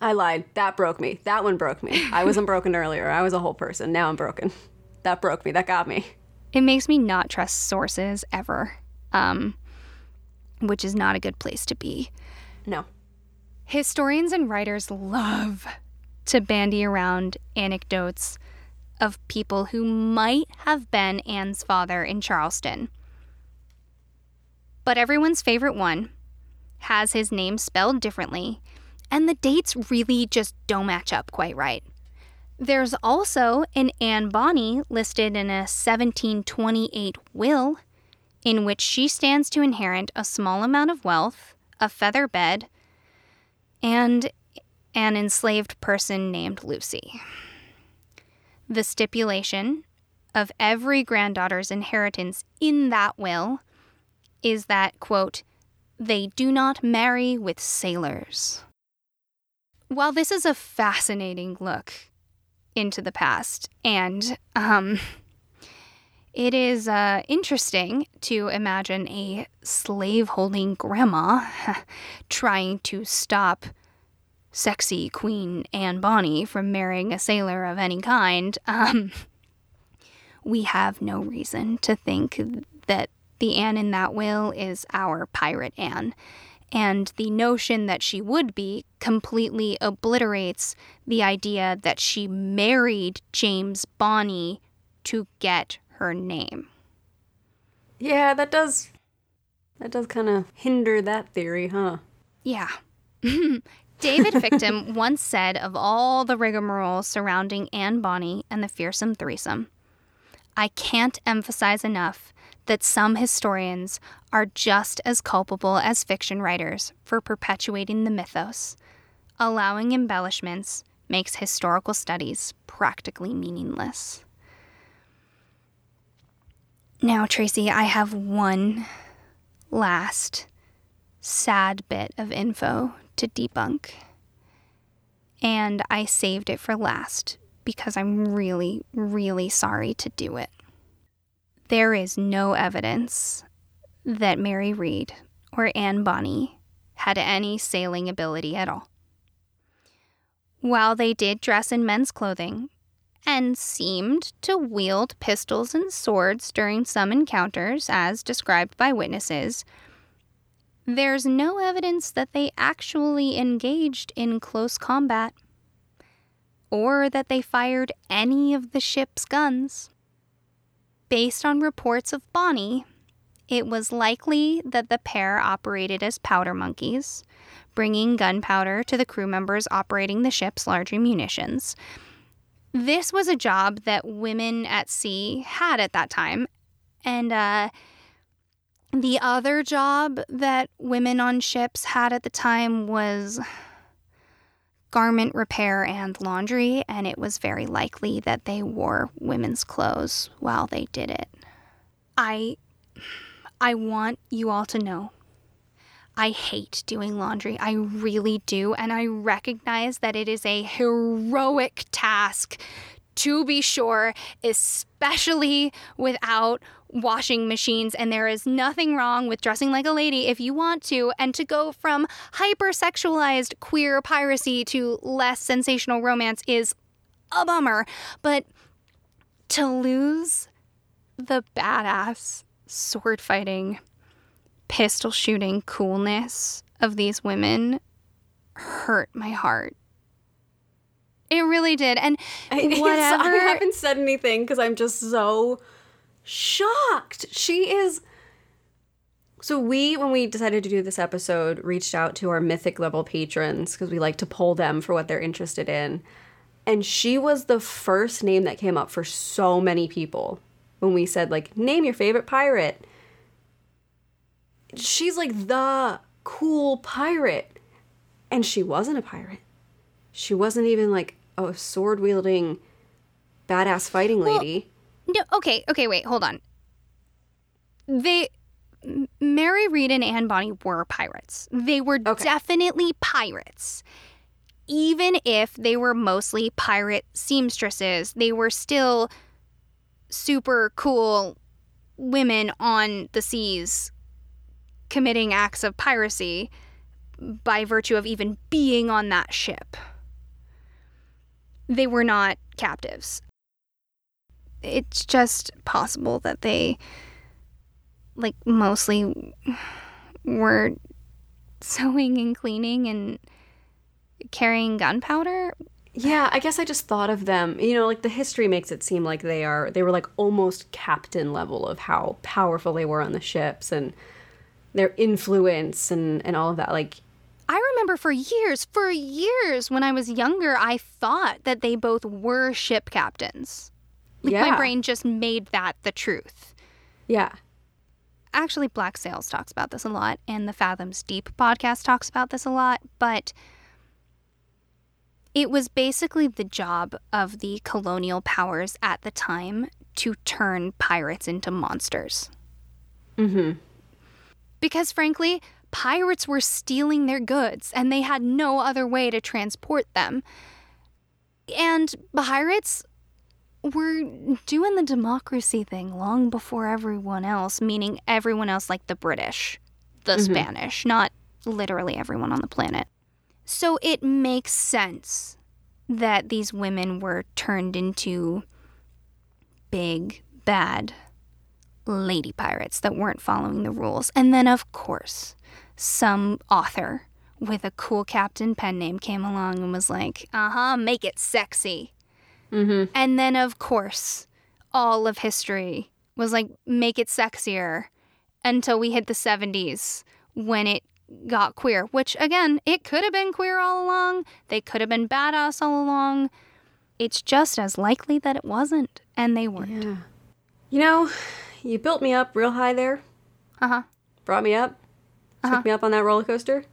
I lied. That broke me. That one broke me. I wasn't broken earlier. I was a whole person. Now I'm broken. That broke me. That got me. It makes me not trust sources ever, um, which is not a good place to be. No. Historians and writers love to bandy around anecdotes of people who might have been Anne's father in Charleston. But everyone's favorite one has his name spelled differently, and the dates really just don't match up quite right. There's also an Anne Bonny listed in a 1728 will, in which she stands to inherit a small amount of wealth, a feather bed, and an enslaved person named Lucy. The stipulation of every granddaughter's inheritance in that will is that, quote, they do not marry with sailors. While this is a fascinating look into the past, and um, it is uh, interesting to imagine a slave holding grandma (laughs) trying to stop sexy Queen Anne Bonny from marrying a sailor of any kind. Um, we have no reason to think that the Anne in that will is our pirate Anne. And the notion that she would be completely obliterates the idea that she married James Bonny to get her name. Yeah, that does. That does kind of hinder that theory, huh? Yeah. (laughs) David Fictum (laughs) once said of all the rigmarole surrounding Anne Bonny and the fearsome threesome, I can't emphasize enough that some historians are just as culpable as fiction writers for perpetuating the mythos. Allowing embellishments makes historical studies practically meaningless. Now, Tracy, I have one last sad bit of info to debunk. And I saved it for last because I'm really, really sorry to do it. There is no evidence that Mary Read or Anne Bonny had any sailing ability at all. While they did dress in men's clothing and seemed to wield pistols and swords during some encounters, as described by witnesses, there's no evidence that they actually engaged in close combat or that they fired any of the ship's guns. Based on reports of Bonny, it was likely that the pair operated as powder monkeys, bringing gunpowder to the crew members operating the ship's larger munitions. This was a job that women at sea had at that time, and uh, the other job that women on ships had at the time was garment repair and laundry, and it was very likely that they wore women's clothes while they did it. I I want you all to know I hate doing laundry. I really do. And I recognize that it is a heroic task, to be sure, especially without washing machines. And there is nothing wrong with dressing like a lady if you want to. And to go from hypersexualized queer piracy to less sensational romance is a bummer. But to lose the badass sword fighting pistol shooting coolness of these women hurt my heart. It really did. And (laughs) whatever. I haven't said anything because I'm just so shocked. She is. So, we, when we decided to do this episode, reached out to our mythic level patrons because we like to poll them for what they're interested in. And she was the first name that came up for so many people when we said, like, name your favorite pirate she's like the cool pirate. And she wasn't a pirate. She wasn't even like a sword wielding badass fighting lady. Well, no, okay, okay, wait, hold on. They Mary Read and Anne Bonny were pirates. They were okay. definitely pirates. Even if they were mostly pirate seamstresses, they were still super cool women on the seas committing acts of piracy by virtue of even being on that ship. They were not captives. It's just possible that they, like, mostly were sewing and cleaning and carrying gunpowder. Yeah, I guess I just thought of them. You know, like the history makes it seem like they are they were like almost captain level of how powerful they were on the ships and their influence and and all of that like I remember for years, for years when I was younger, I thought that they both were ship captains. Like yeah. my brain just made that the truth. Yeah. Actually, Black Sails talks about this a lot, and the Fathoms Deep podcast talks about this a lot, but it was basically the job of the colonial powers at the time to turn pirates into monsters. Mm hmm because frankly, pirates were stealing their goods and they had no other way to transport them. And pirates were doing the democracy thing long before everyone else, meaning everyone else like the British, the mm-hmm. Spanish, not literally everyone on the planet. So it makes sense that these women were turned into big, bad lady pirates that weren't following the rules. And then, of course, some author with a cool captain pen name came along and was like, uh huh, make it sexy. Mm-hmm. And then, of course, all of history was like, make it sexier until we hit the 70s when it got queer, which again, it could have been queer all along. They could have been badass all along. It's just as likely that it wasn't, and they weren't. Yeah. You know, you built me up real high there, Uh huh. brought me up, took me up on that roller coaster,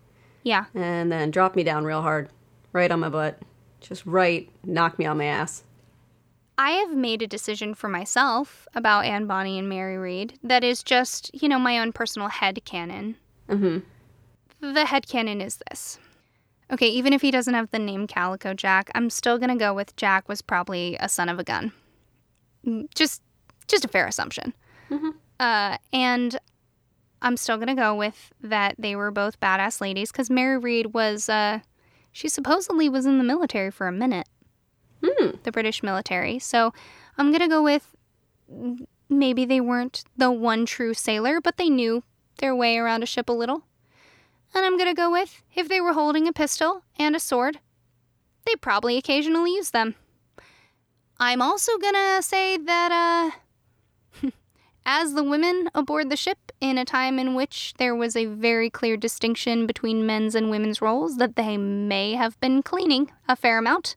Yeah. and then dropped me down real hard, right on my butt. Just right, knock me on my ass. I have made a decision for myself about Anne Bonny and Mary Read that is just, you know, my own personal head canon. Mm-hmm. The head canon is this. Okay, even if he doesn't have the name Calico Jack, I'm still gonna go with Jack was probably a son of a gun. Mm, Just, just a fair assumption. Uh, and I'm still gonna go with that they were both badass ladies because Mary Read was, uh, she supposedly was in the military for a minute the British military. So I'm going to go with maybe they weren't the one true sailor, but they knew their way around a ship a little. And I'm going to go with if they were holding a pistol and a sword, they probably occasionally used them. I'm also going to say that, uh, as the women aboard the ship in a time in which there was a very clear distinction between men's and women's roles, that they may have been cleaning a fair amount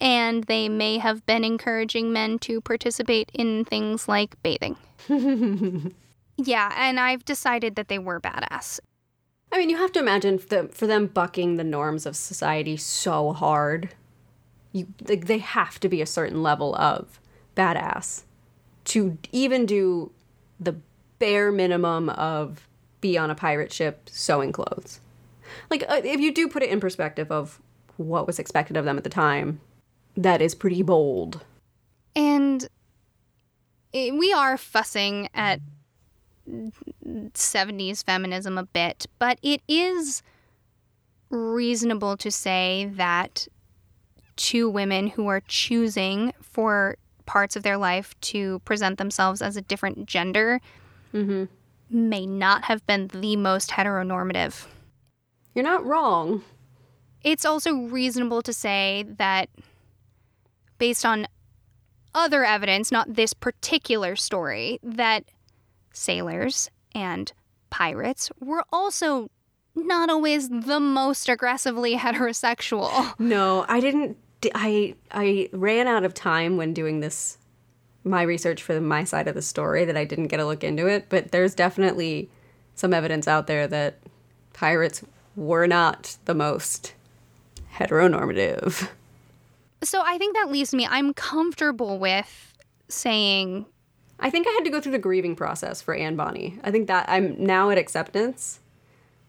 and they may have been encouraging men to participate in things like bathing. (laughs) yeah, and I've decided that they were badass. I mean, you have to imagine for them, for them bucking the norms of society so hard. You, like, they have to be a certain level of badass to even do the bare minimum of be on a pirate ship sewing clothes. Like, uh, if you do put it in perspective of what was expected of them at the time, that is pretty bold. And we are fussing at 70s feminism a bit, but it is reasonable to say that two women who are choosing for parts of their life to present themselves as a different gender mm-hmm. may not have been the most heteronormative. You're not wrong. It's also reasonable to say that based on other evidence, not this particular story, that sailors and pirates were also not always the most aggressively (laughs) heterosexual. No, I didn't. I I ran out of time when doing this, my research for my side of the story that I didn't get a look into it. But there's definitely some evidence out there that pirates were not the most heteronormative. So I think that leaves me, I'm comfortable with saying, I think I had to go through the grieving process for Anne Bonny. I think that I'm now at acceptance,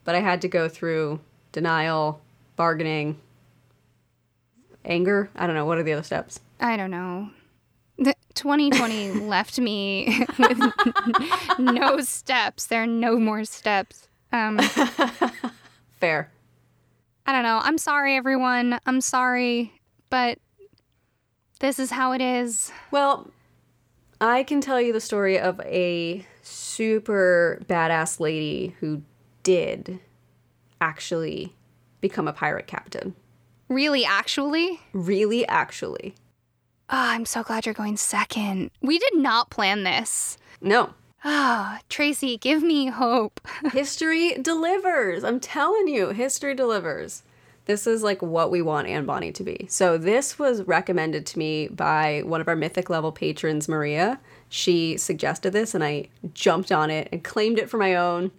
but I had to go through denial, bargaining, anger. I don't know. What are the other steps? I don't know. The 2020 (laughs) left me with no steps. There are no more steps. Um, (laughs) Fair. I don't know. I'm sorry, everyone. I'm sorry, but this is how it is. Well, I can tell you the story of a super badass lady who did actually become a pirate captain. Really, actually? Really, actually. Ah, I'm so glad you're going second. We did not plan this. No. Ah, Tracy, give me hope. (laughs) History delivers. I'm telling you, history delivers. This is like what we want Anne Bonny to be. So this was recommended to me by one of our mythic level patrons, Maria. She suggested this and I jumped on it and claimed it for my own.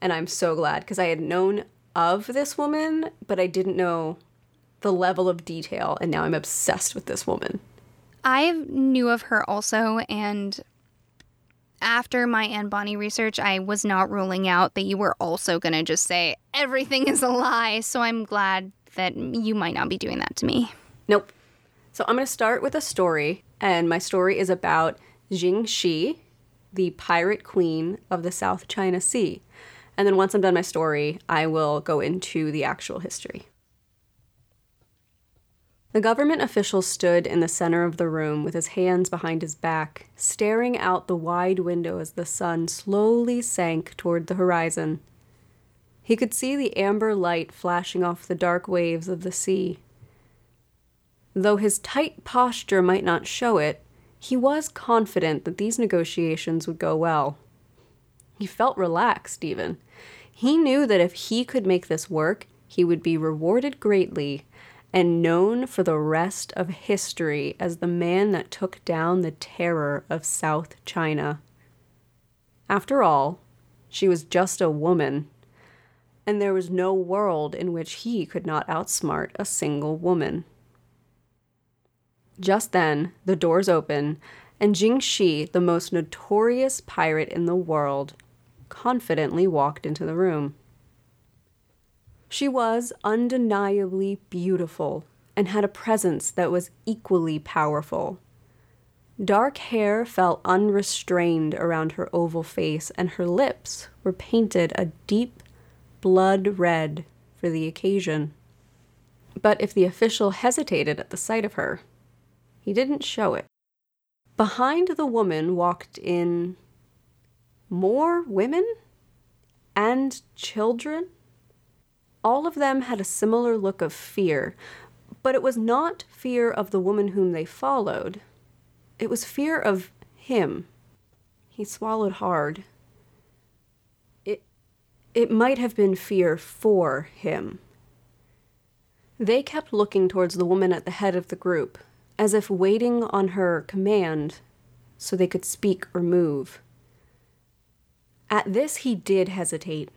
And I'm so glad because I had known of this woman, but I didn't know the level of detail and now I'm obsessed with this woman. I knew of her also, and after my Anne Bonny research, I was not ruling out that you were also going to just say everything is a lie. So I'm glad that you might not be doing that to me. Nope. So I'm going to start with a story, and my story is about Jing Shi, the pirate queen of the South China Sea. And then once I'm done my story, I will go into the actual history. The government official stood in the center of the room with his hands behind his back, staring out the wide window as the sun slowly sank toward the horizon. He could see the amber light flashing off the dark waves of the sea. Though his tight posture might not show it, he was confident that these negotiations would go well. He felt relaxed, even. He knew that if he could make this work, he would be rewarded greatly and known for the rest of history as the man that took down the terror of South China. After all, she was just a woman, and there was no world in which he could not outsmart a single woman. Just then, the doors open, and Jing Shi, the most notorious pirate in the world, confidently walked into the room. She was undeniably beautiful and had a presence that was equally powerful. Dark hair fell unrestrained around her oval face, and her lips were painted a deep blood red for the occasion. But if the official hesitated at the sight of her, he didn't show it. Behind the woman walked in more women and children. All of them had a similar look of fear, but it was not fear of the woman whom they followed. It was fear of him. He swallowed hard. It, it might have been fear for him. They kept looking towards the woman at the head of the group, as if waiting on her command so they could speak or move. At this, he did hesitate,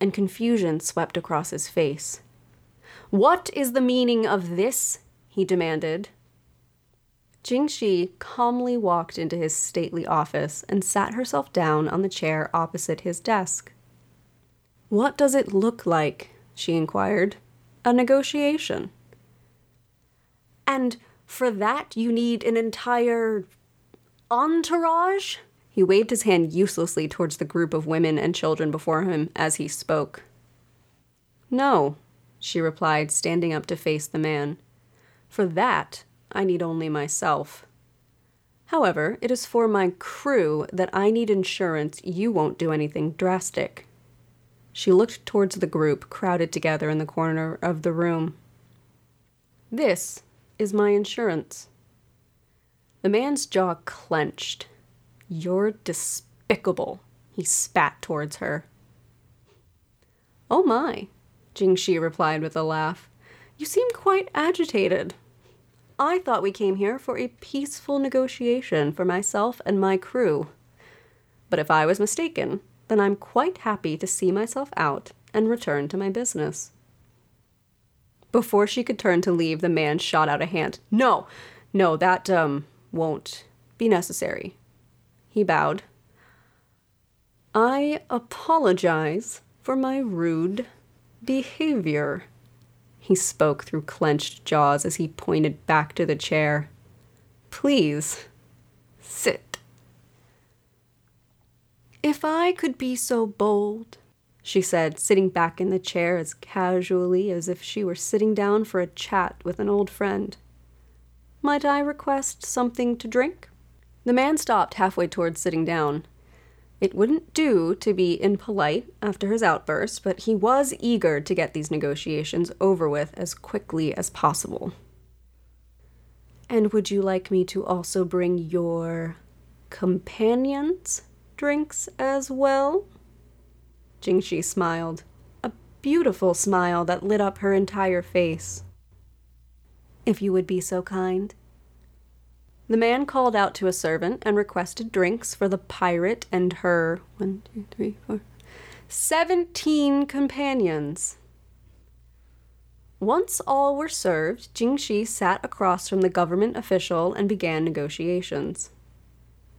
and confusion swept across his face. What is the meaning of this? he demanded. Jingxi calmly walked into his stately office and sat herself down on the chair opposite his desk. What does it look like? she inquired. A negotiation. And for that, you need an entire entourage? He waved his hand uselessly towards the group of women and children before him as he spoke. No, she replied, standing up to face the man. For that, I need only myself. However, it is for my crew that I need insurance you won't do anything drastic. She looked towards the group crowded together in the corner of the room. This is my insurance. The man's jaw clenched. You're despicable, he spat towards her. Oh my, Jingxi replied with a laugh. You seem quite agitated. I thought we came here for a peaceful negotiation for myself and my crew. But if I was mistaken, then I'm quite happy to see myself out and return to my business. Before she could turn to leave, the man shot out a hand. No, no, that, um, won't be necessary. He bowed. I apologize for my rude behavior. He spoke through clenched jaws as he pointed back to the chair. Please, sit. If I could be so bold, she said, sitting back in the chair as casually as if she were sitting down for a chat with an old friend. Might I request something to drink? The man stopped halfway towards sitting down. It wouldn't do to be impolite after his outburst, but he was eager to get these negotiations over with as quickly as possible. And would you like me to also bring your companions drinks as well? Jingxi smiled, a beautiful smile that lit up her entire face. If you would be so kind. The man called out to a servant and requested drinks for the pirate and her one, two, three, four, seventeen companions. Once all were served, Jing Jingxi sat across from the government official and began negotiations.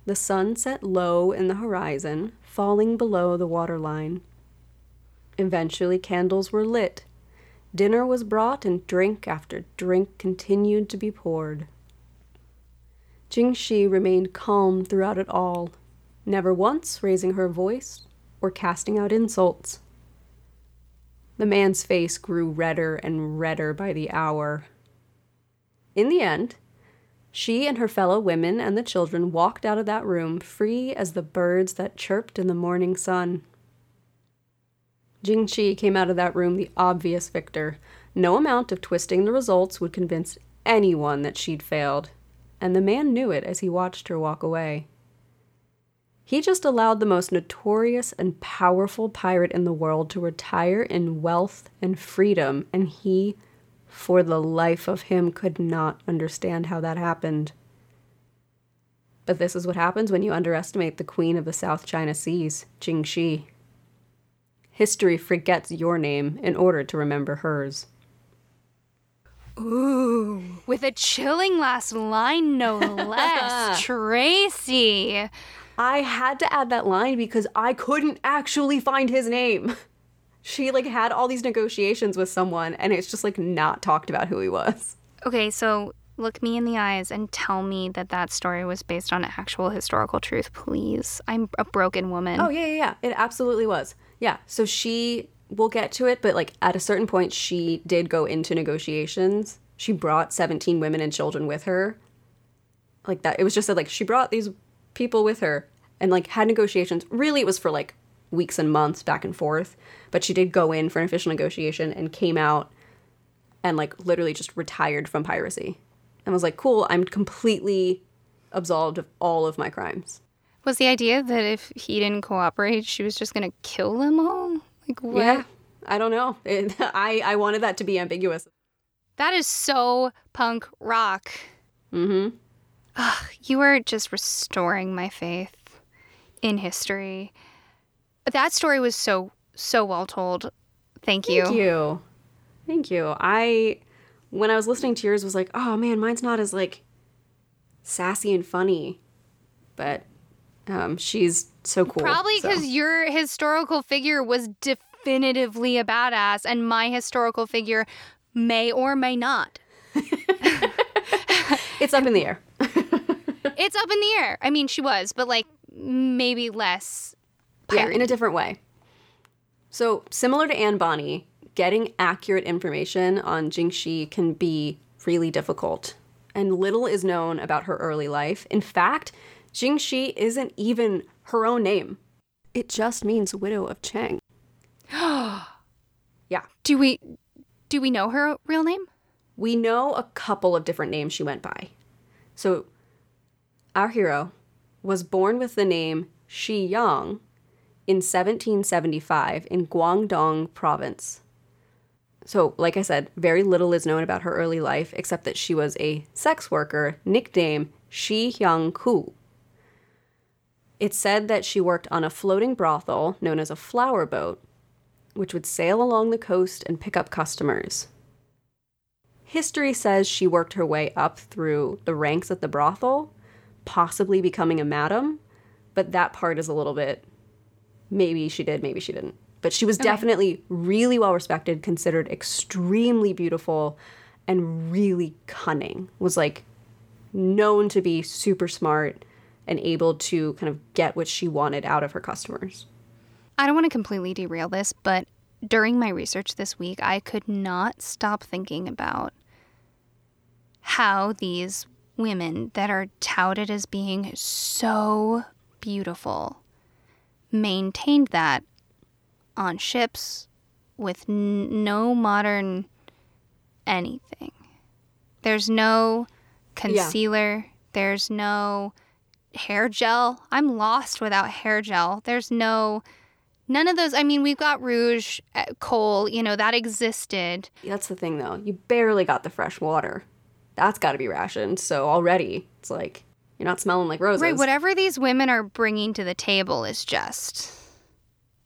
The sun set low in the horizon, falling below the waterline. Eventually, candles were lit. Dinner was brought, and drink after drink continued to be poured. Jingxi remained calm throughout it all, never once raising her voice or casting out insults. The man's face grew redder and redder by the hour. In the end, she and her fellow women and the children walked out of that room free as the birds that chirped in the morning sun. Jingxi came out of that room the obvious victor. No amount of twisting the results would convince anyone that she'd failed and the man knew it as he watched her walk away. He just allowed the most notorious and powerful pirate in the world to retire in wealth and freedom, and he, for the life of him, could not understand how that happened. But this is what happens when you underestimate the queen of the South China Seas, Jing Shi. History forgets your name in order to remember hers. Ooh, with a chilling last line, no (laughs) less. Tracy. I had to add that line because I couldn't actually find his name. She like had all these negotiations with someone and it's just like not talked about who he was. Okay, so look me in the eyes and tell me that that story was based on actual historical truth, please. I'm a broken woman. Oh yeah, yeah, yeah. It absolutely was. Yeah. So she we'll get to it, but like at a certain point she did go into negotiations. She brought 17 women and children with her. Like that. It was just that like she brought these people with her and like had negotiations. Really it was for like weeks and months back and forth, but she did go in for an official negotiation and came out and like literally just retired from piracy. And was like, "Cool, I'm completely absolved of all of my crimes." Was the idea that if he didn't cooperate, she was just gonna kill them all? Like what? Yeah, I don't know. (laughs) It, I I wanted that to be ambiguous. That is so punk rock. Mm-hmm. Ugh, you are just restoring my faith in history. That story was so so well told. Thank you. Thank you. Thank you. I when I was listening to yours was like, oh man, mine's not as like sassy and funny, but um, she's so cool. Probably so. because your historical figure was definitively a badass, and my historical figure may or may not. (laughs) it's up in the air. (laughs) it's up in the air. I mean, she was, but like maybe less. Yeah, in a different way. So similar to Anne Bonny, getting accurate information on Jingxi can be really difficult, and little is known about her early life. In fact, Jingxi isn't even her own name. It just means widow of Cheng. (gasps) yeah. Do we do we know her real name? We know a couple of different names she went by. So our hero was born with the name Shi Yang in 1775 in Guangdong province. So, like I said, very little is known about her early life except that she was a sex worker nicknamed Shi Hyang Ku. It's said that she worked on a floating brothel known as a flower boat, which would sail along the coast and pick up customers. History says she worked her way up through the ranks at the brothel, possibly becoming a madam, but that part is a little bit maybe she did, maybe she didn't. But she was okay. definitely really well respected, considered extremely beautiful, and really cunning. Was like known to be super smart and able to kind of get what she wanted out of her customers. I don't want to completely derail this, but during my research this week, I could not stop thinking about how these women that are touted as being so beautiful maintained that on ships with n- no modern anything. There's no concealer, yeah. there's no hair gel. I'm lost without hair gel. There's no none of those. I mean, we've got rouge, uh, kohl, you know, that existed. That's the thing though. You barely got the fresh water. That's got to be rationed. So already it's like you're not smelling like roses. Right, whatever these women are bringing to the table is just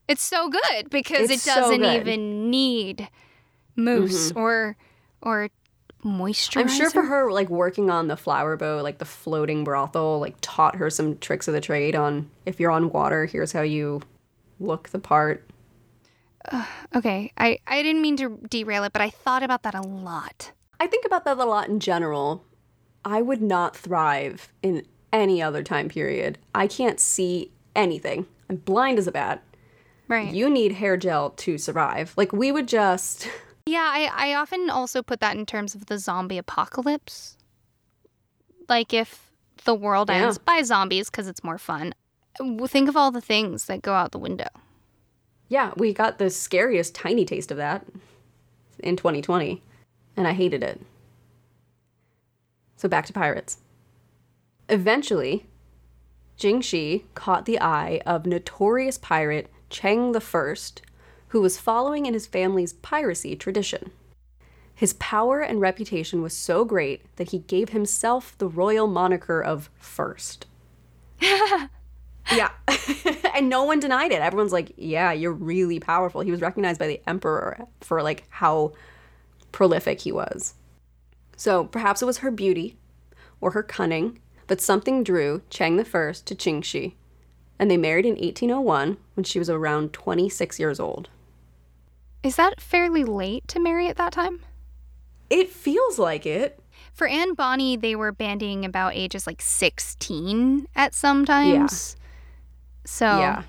it's so good because it's it doesn't so even need mousse mm-hmm. or or moisturizer. I'm sure for her, like working on the flower boat, like the floating brothel, like taught her some tricks of the trade on if you're on water, here's how you look the part. Uh, okay, I, I didn't mean to derail it, but I thought about that a lot. I think about that a lot in general. I would not thrive in any other time period. I can't see anything. I'm blind as a bat. Right. You need hair gel to survive. Like we would just Yeah, I, I often also put that in terms of the zombie apocalypse. Like if the world yeah. ends by zombies because it's more fun. Think of all the things that go out the window. Yeah, we got the scariest tiny taste of that in 2020, and I hated it. So back to pirates. Eventually, Jingxi caught the eye of notorious pirate Cheng the First, who was following in his family's piracy tradition. His power and reputation was so great that he gave himself the royal moniker of First. (laughs) yeah. (laughs) and no one denied it. Everyone's like, yeah, you're really powerful. He was recognized by the emperor for like how prolific he was. So perhaps it was her beauty or her cunning, but something drew Cheng I to Jingxi, and they married in 1801 when she was around 26 years old. Is that fairly late to marry at that time? It feels like it. For Anne Bonny, they were bandying about ages like 16 at some times. Yeah. So. Yeah.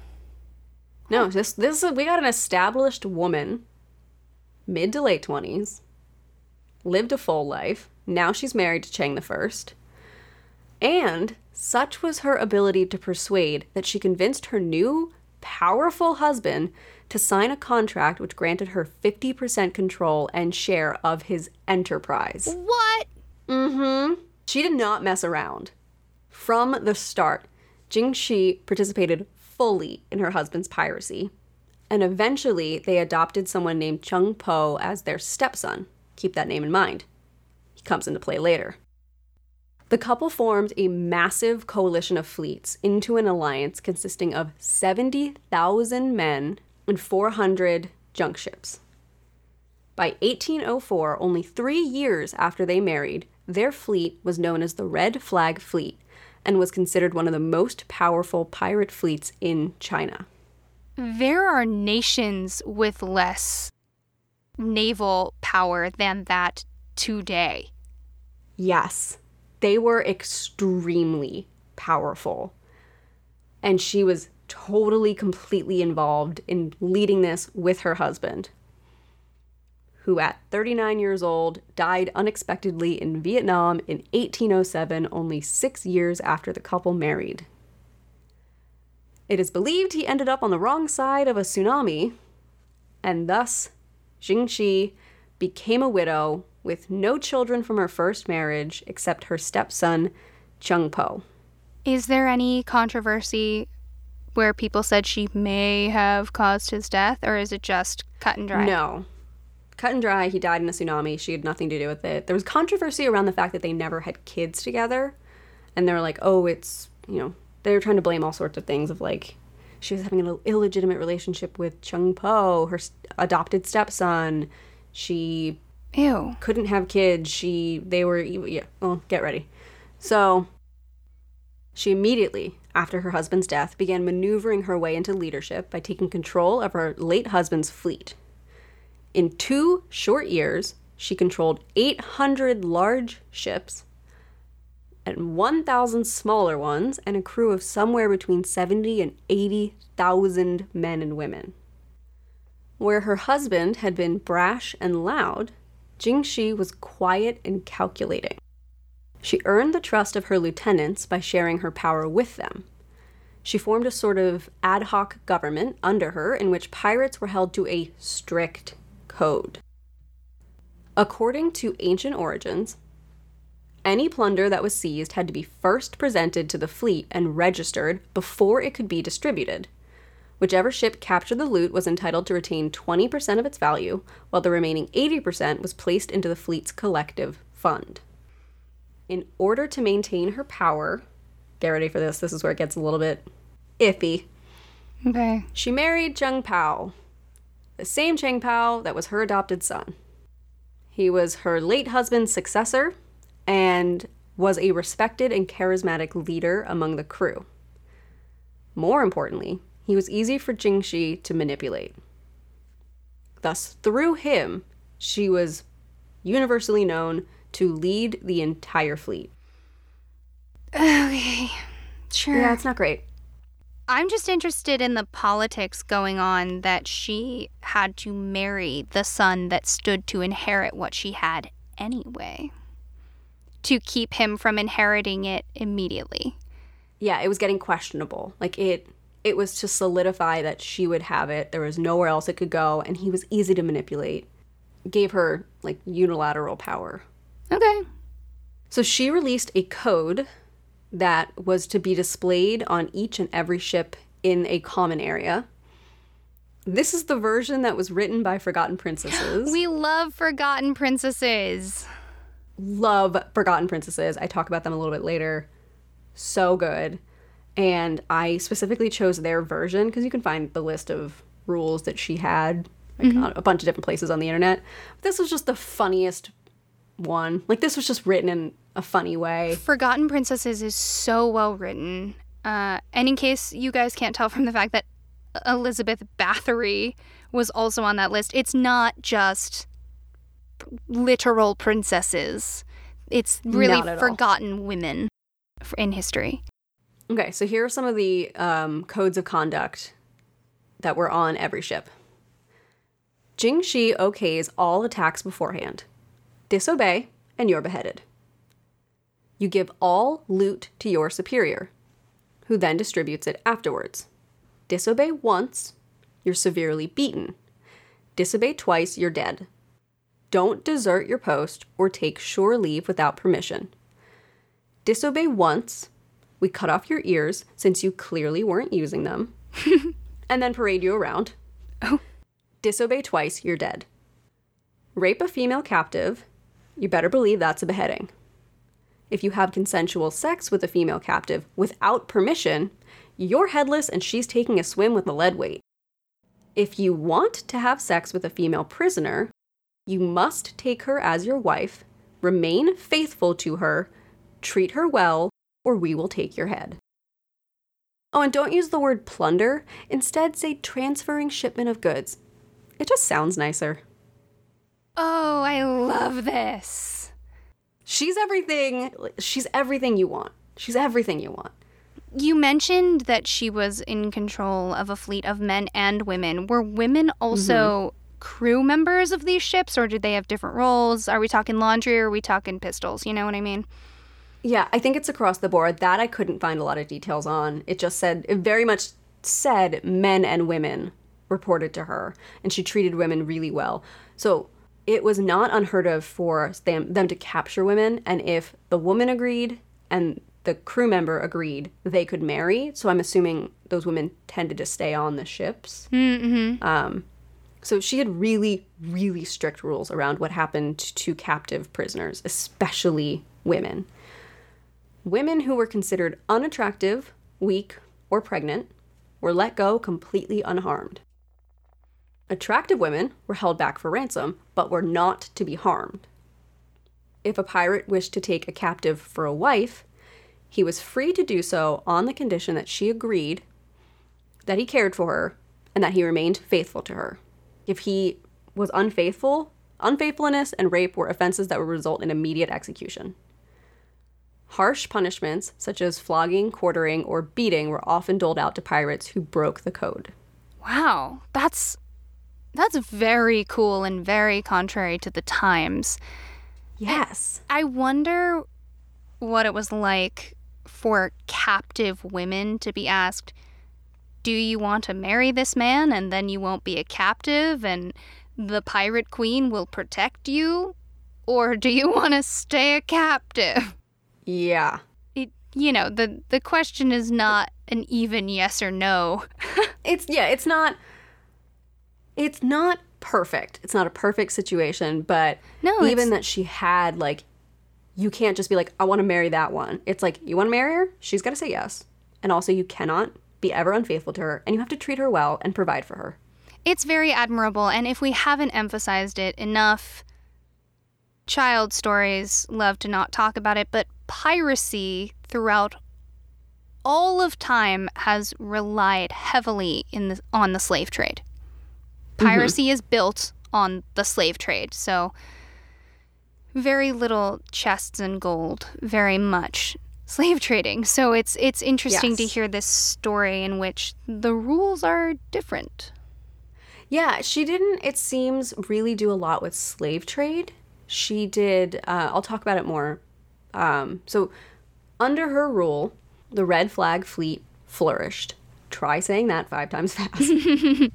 No, this this is, we got an established woman, mid to late 20s, lived a full life. Now she's married to Chang the First. And such was her ability to persuade that she convinced her new, powerful husband to sign a contract which granted her 50% control and share of his enterprise. What? Mm hmm. She did not mess around. From the start, Jing Shi participated fully in her husband's piracy, and eventually they adopted someone named Chung Po as their stepson. Keep that name in mind. He comes into play later. The couple formed a massive coalition of fleets into an alliance consisting of 70,000 men and 400 junk ships. By 1804, only three years after they married, their fleet was known as the Red Flag Fleet and was considered one of the most powerful pirate fleets in China. There are nations with less naval power than that today. Yes, they were extremely powerful. And she was totally, completely involved in leading this with her husband, who at 39 years old died unexpectedly in Vietnam in 1807, only six years after the couple married. It is believed he ended up on the wrong side of a tsunami, and thus Jingxi became a widow with no children from her first marriage except her stepson, Chung Po. Is there any controversy where people said she may have caused his death, or is it just cut and dry? No. Cut and dry, he died in a tsunami. She had nothing to do with it. There was controversy around the fact that they never had kids together. And they were like, oh, it's, you know, they were trying to blame all sorts of things of like, she was having an illegitimate relationship with Chung Po, her adopted stepson. She Ew. couldn't have kids. She, they were, yeah, well, get ready. So she immediately after her husband's death, began maneuvering her way into leadership by taking control of her late husband's fleet. In two short years, she controlled 800 large ships and 1,000 smaller ones, and a crew of somewhere between 70 and 80,000 men and women. Where her husband had been brash and loud, Jingxi was quiet and calculating. She earned the trust of her lieutenants by sharing her power with them. She formed a sort of ad hoc government under her in which pirates were held to a strict code. According to ancient origins, any plunder that was seized had to be first presented to the fleet and registered before it could be distributed. Whichever ship captured the loot was entitled to retain 20% of its value, while the remaining 80% was placed into the fleet's collective fund in order to maintain her power, get ready for this, this is where it gets a little bit iffy. Okay. She married Cheng Pao, the same Cheng Pao that was her adopted son. He was her late husband's successor and was a respected and charismatic leader among the crew. More importantly, he was easy for Jingxi to manipulate. Thus, through him, she was universally known to lead the entire fleet. Okay, sure. Yeah, it's not great. I'm just interested in the politics going on that she had to marry the son that stood to inherit what she had anyway, to keep him from inheriting it immediately. Yeah, it was getting questionable. Like it it was to solidify that she would have it. There was nowhere else it could go and he was easy to manipulate. Gave her like unilateral power. Okay. So she released a code that was to be displayed on each and every ship in a common area. This is the version that was written by Forgotten Princesses. (gasps) We love Forgotten Princesses. love Forgotten Princesses. I talk about them a little bit later. So good. And I specifically chose their version because you can find the list of rules that she had like, mm-hmm. on a bunch of different places on the internet. But This was just the funniest one. Like, this was just written in a funny way. Forgotten Princesses is so well written. Uh, and in case you guys can't tell from the fact that Elizabeth Bathory was also on that list, it's not just literal princesses. It's really at all. forgotten women in history. Okay, so here are some of the um, codes of conduct that were on every ship. Jing Shi okays all attacks beforehand. Disobey, and you're beheaded. You give all loot to your superior, who then distributes it afterwards. Disobey once, you're severely beaten. Disobey twice, you're dead. Don't desert your post or take shore leave without permission. Disobey once, we cut off your ears since you clearly weren't using them, (laughs) and then parade you around. Oh. Disobey twice, you're dead. Rape a female captive, you better believe that's a beheading. If you have consensual sex with a female captive without permission, you're headless and she's taking a swim with a lead weight. If you want to have sex with a female prisoner, you must take her as your wife, remain faithful to her, treat her well, or we will take your head. Oh, and don't use the word plunder. Instead, say transferring shipment of goods. It just sounds nicer. Oh, I love this. She's everything. She's everything you want. She's everything you want. You mentioned that she was in control of a fleet of men and women. Were women also mm-hmm. crew members of these ships, or did they have different roles? Are we talking laundry or are we talking pistols? You know what I mean? Yeah, I think it's across the board. That I couldn't find a lot of details on. It just said, it very much said men and women reported to her, and she treated women really well. So it was not unheard of for them, them to capture women, and if the woman agreed and the crew member agreed, they could marry. So I'm assuming those women tended to stay on the ships. Mm-hmm. Um, so she had really, really strict rules around what happened to captive prisoners, especially women. Women who were considered unattractive, weak, or pregnant were let go completely unharmed. Attractive women were held back for ransom, but were not to be harmed. If a pirate wished to take a captive for a wife, he was free to do so on the condition that she agreed that he cared for her and that he remained faithful to her. If he was unfaithful, unfaithfulness and rape were offenses that would result in immediate execution. Harsh punishments, such as flogging, quartering, or beating, were often doled out to pirates who broke the code. Wow, that's that's very cool and very contrary to the times. Yes. I wonder what it was like for captive women to be asked, Do you want to marry this man and then you won't be a captive and the pirate queen will protect you? Or do you want to stay a captive? Yeah. It, you know, the, the question is not an even yes or no. It's yeah, it's not it's not perfect. It's not a perfect situation, but No, even that she had like you can't just be like I want to marry that one. It's like you want to marry her? She's got to say yes. And also you cannot be ever unfaithful to her and you have to treat her well and provide for her. It's very admirable, and if we haven't emphasized it enough, child stories love to not talk about it, but piracy throughout all of time has relied heavily in the, on the slave trade. Piracy is built on the slave trade, so very little chests and gold, very much slave trading. So it's it's interesting to hear this story in which the rules are different. Yeah, she didn't, it seems, really do a lot with slave trade. She did, uh, I'll talk about it more. Um, so, under her rule, the red flag fleet flourished. Try saying that five times (laughs) fast. (laughs)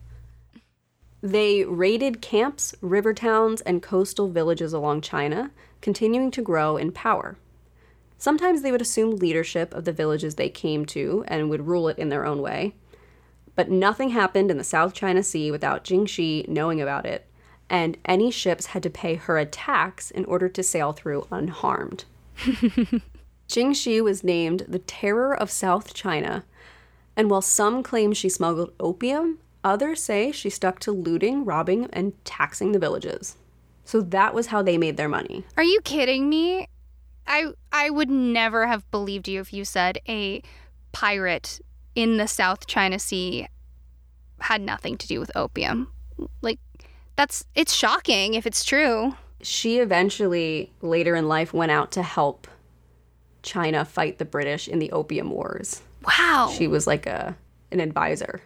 they raided camps, river towns, and coastal villages along China, continuing to grow in power. Sometimes they would assume leadership of the villages they came to and would rule it in their own way. But nothing happened in the South China Sea without Jingxi knowing about it, and any ships had to pay her a tax in order to sail through unharmed. (laughs) Jingxi was named the Terror of South China, and while some claim she smuggled opium, others say she stuck to looting, robbing, and taxing the villages. So that was how they made their money. Are you kidding me? I I would never have believed you if you said a pirate in the South China Sea had nothing to do with opium. Like that's it's shocking if it's true. She eventually later in life went out to help China fight the British in the Opium Wars. Wow. She was like a an advisor.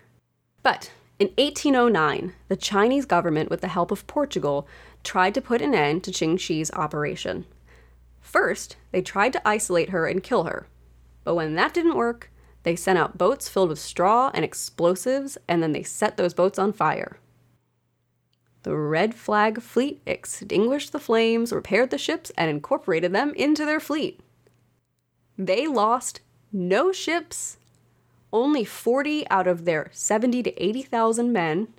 But in 1809, the Chinese government, with the help of Portugal, tried to put an end to Jingxi's operation. First, they tried to isolate her and kill her. But when that didn't work, they sent out boats filled with straw and explosives, and then they set those boats on fire. The Red Flag Fleet extinguished the flames, repaired the ships, and incorporated them into their fleet. They lost no ships, only 40 out of their 70 to 80,000 men,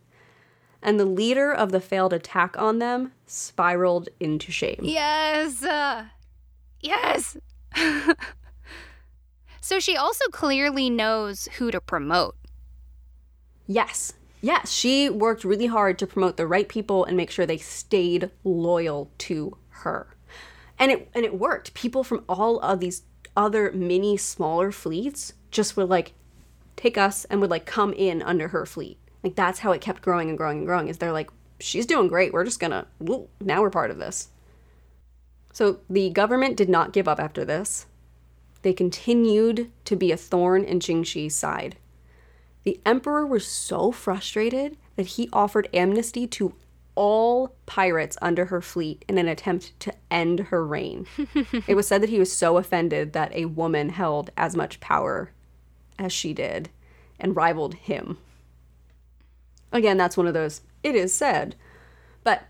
and the leader of the failed attack on them spiraled into shame. Yes. Uh, yes. (laughs) so she also clearly knows who to promote. Yes. Yes, she worked really hard to promote the right people and make sure they stayed loyal to her. And it and it worked. People from all of these other mini smaller fleets just were like take us and would like come in under her fleet. Like that's how it kept growing and growing and growing. Is they're like, she's doing great. We're just gonna now we're part of this. So the government did not give up after this. They continued to be a thorn in Jingxi's side. The emperor was so frustrated that he offered amnesty to all pirates under her fleet in an attempt to end her reign. (laughs) it was said that he was so offended that a woman held as much power as she did and rivaled him. Again, that's one of those, it is said. But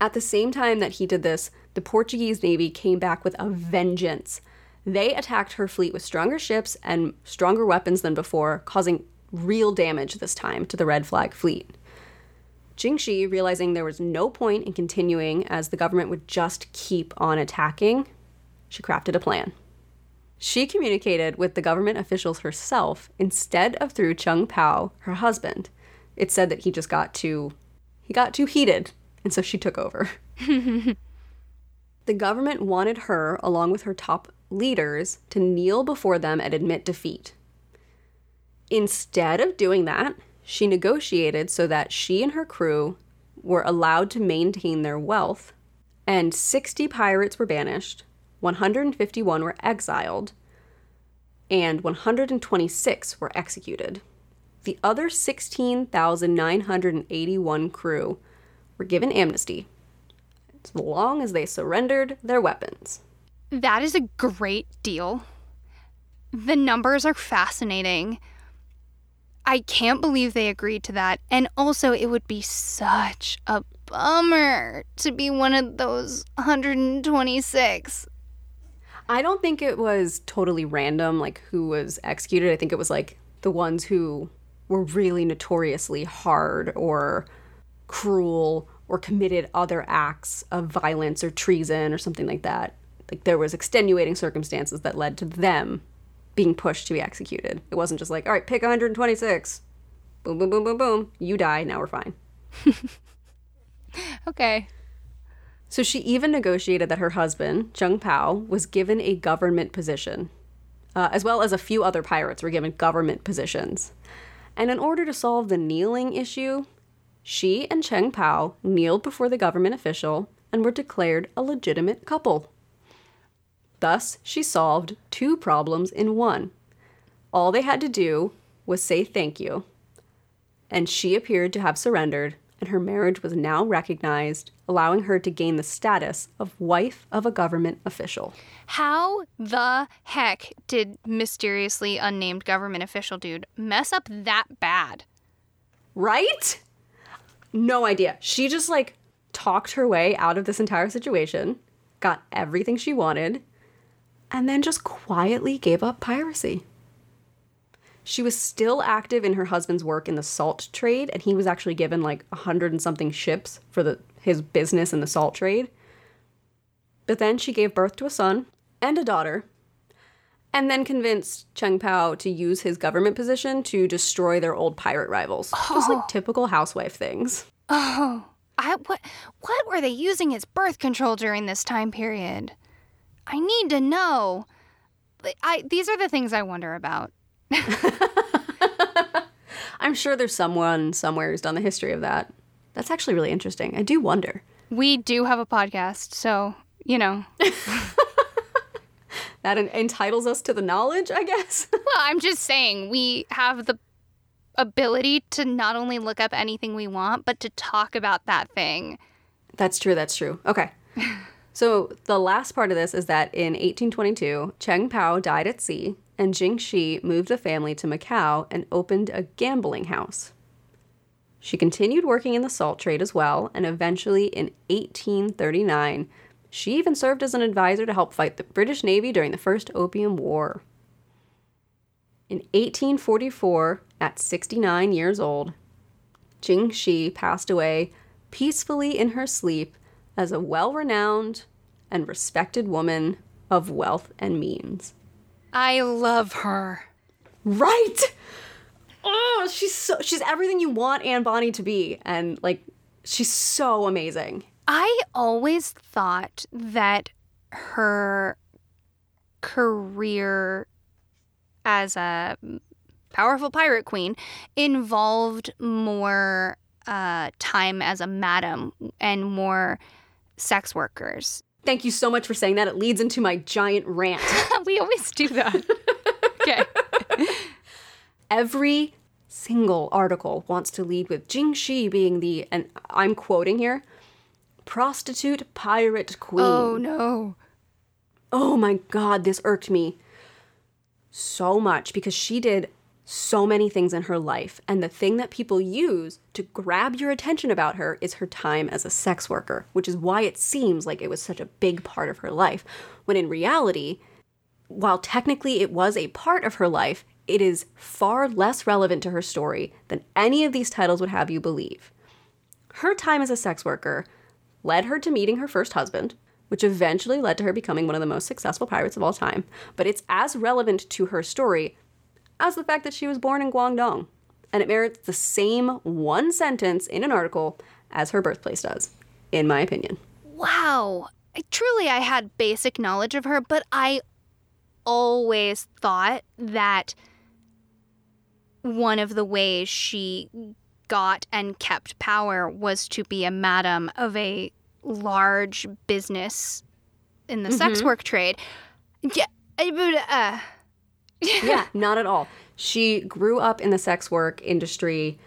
at the same time that he did this, the Portuguese Navy came back with a vengeance. They attacked her fleet with stronger ships and stronger weapons than before, causing real damage this time to the Red Flag fleet. Jingxi, realizing there was no point in continuing as the government would just keep on attacking, she crafted a plan. She communicated with the government officials herself instead of through Chung Pao, her husband. It said that he just got too he got too heated, and so she took over. (laughs) the government wanted her, along with her top leaders, to kneel before them and admit defeat. Instead of doing that, she negotiated so that she and her crew were allowed to maintain their wealth, and 60 pirates were banished, 151 were exiled, and 126 were executed. The other 16,981 crew were given amnesty as long as they surrendered their weapons. That is a great deal. The numbers are fascinating. I can't believe they agreed to that. And also, it would be such a bummer to be one of those 126. I don't think it was totally random, like who was executed. I think it was like the ones who were really notoriously hard or cruel or committed other acts of violence or treason or something like that. Like there was extenuating circumstances that led to them being pushed to be executed. It wasn't just like, all right, pick 126. Boom, boom, boom, boom, boom. You die. Now we're fine. (laughs) okay. So she even negotiated that her husband, Chung Pao, was given a government position, uh, as well as a few other pirates were given government positions. And in order to solve the kneeling issue, she and Cheng Pao kneeled before the government official and were declared a legitimate couple. Thus, she solved two problems in one. All they had to do was say thank you. And she appeared to have surrendered, and her marriage was now recognized, allowing her to gain the status of wife of a government official. How the heck did mysteriously unnamed government official dude mess up that bad? Right? No idea. She just like talked her way out of this entire situation, got everything she wanted, and then just quietly gave up piracy. She was still active in her husband's work in the salt trade, and he was actually given like a hundred and something ships for the his business in the salt trade. But then she gave birth to a son and a daughter, and then convinced Cheng Pao to use his government position to destroy their old pirate rivals. Just like oh. typical housewife things. Oh, I what what were they using as birth control during this time period? I need to know. I these are the things I wonder about. (laughs) I'm sure there's someone somewhere who's done the history of that. That's actually really interesting. I do wonder. We do have a podcast, so you know. (laughs) That en- entitles us to the knowledge, I guess. (laughs) Well, I'm just saying we have the ability to not only look up anything we want, but to talk about that thing. That's true. That's true. Okay. So the last part of this is that in 1822, Cheng Pao died at sea, and Jingxi moved the family to Macau and opened a gambling house. She continued working in the salt trade as well, and eventually in 1839, she even served as an advisor to help fight the British Navy during the First Opium War. In 1844, at 69 years old, Jingxi passed away peacefully in her sleep as a well renowned and respected woman of wealth and means. I love her. Right! Oh, she's so she's everything you want Anne Bonny to be. And like she's so amazing. I always thought that her career as a powerful pirate queen involved more uh, time as a madam and more sex workers. Thank you so much for saying that. It leads into my giant rant. (laughs) we always do that. okay. (laughs) Every single article wants to lead with Jingxi being the, and I'm quoting here, prostitute pirate queen. Oh no. Oh my god, this irked me so much because she did so many things in her life. And the thing that people use to grab your attention about her is her time as a sex worker, which is why it seems like it was such a big part of her life. When in reality, while technically it was a part of her life, it is far less relevant to her story than any of these titles would have you believe. Her time as a sex worker led her to meeting her first husband, which eventually led to her becoming one of the most successful pirates of all time. But it's as relevant to her story as the fact that she was born in Guangdong, and it merits the same one sentence in an article as her birthplace does, in my opinion. Wow. I, truly, I had basic knowledge of her, but I always thought that one of the ways she got and kept power was to be a madam of a large business in the sex work trade. Yeah, but, uh, yeah, not at all. She grew up in the sex work industry,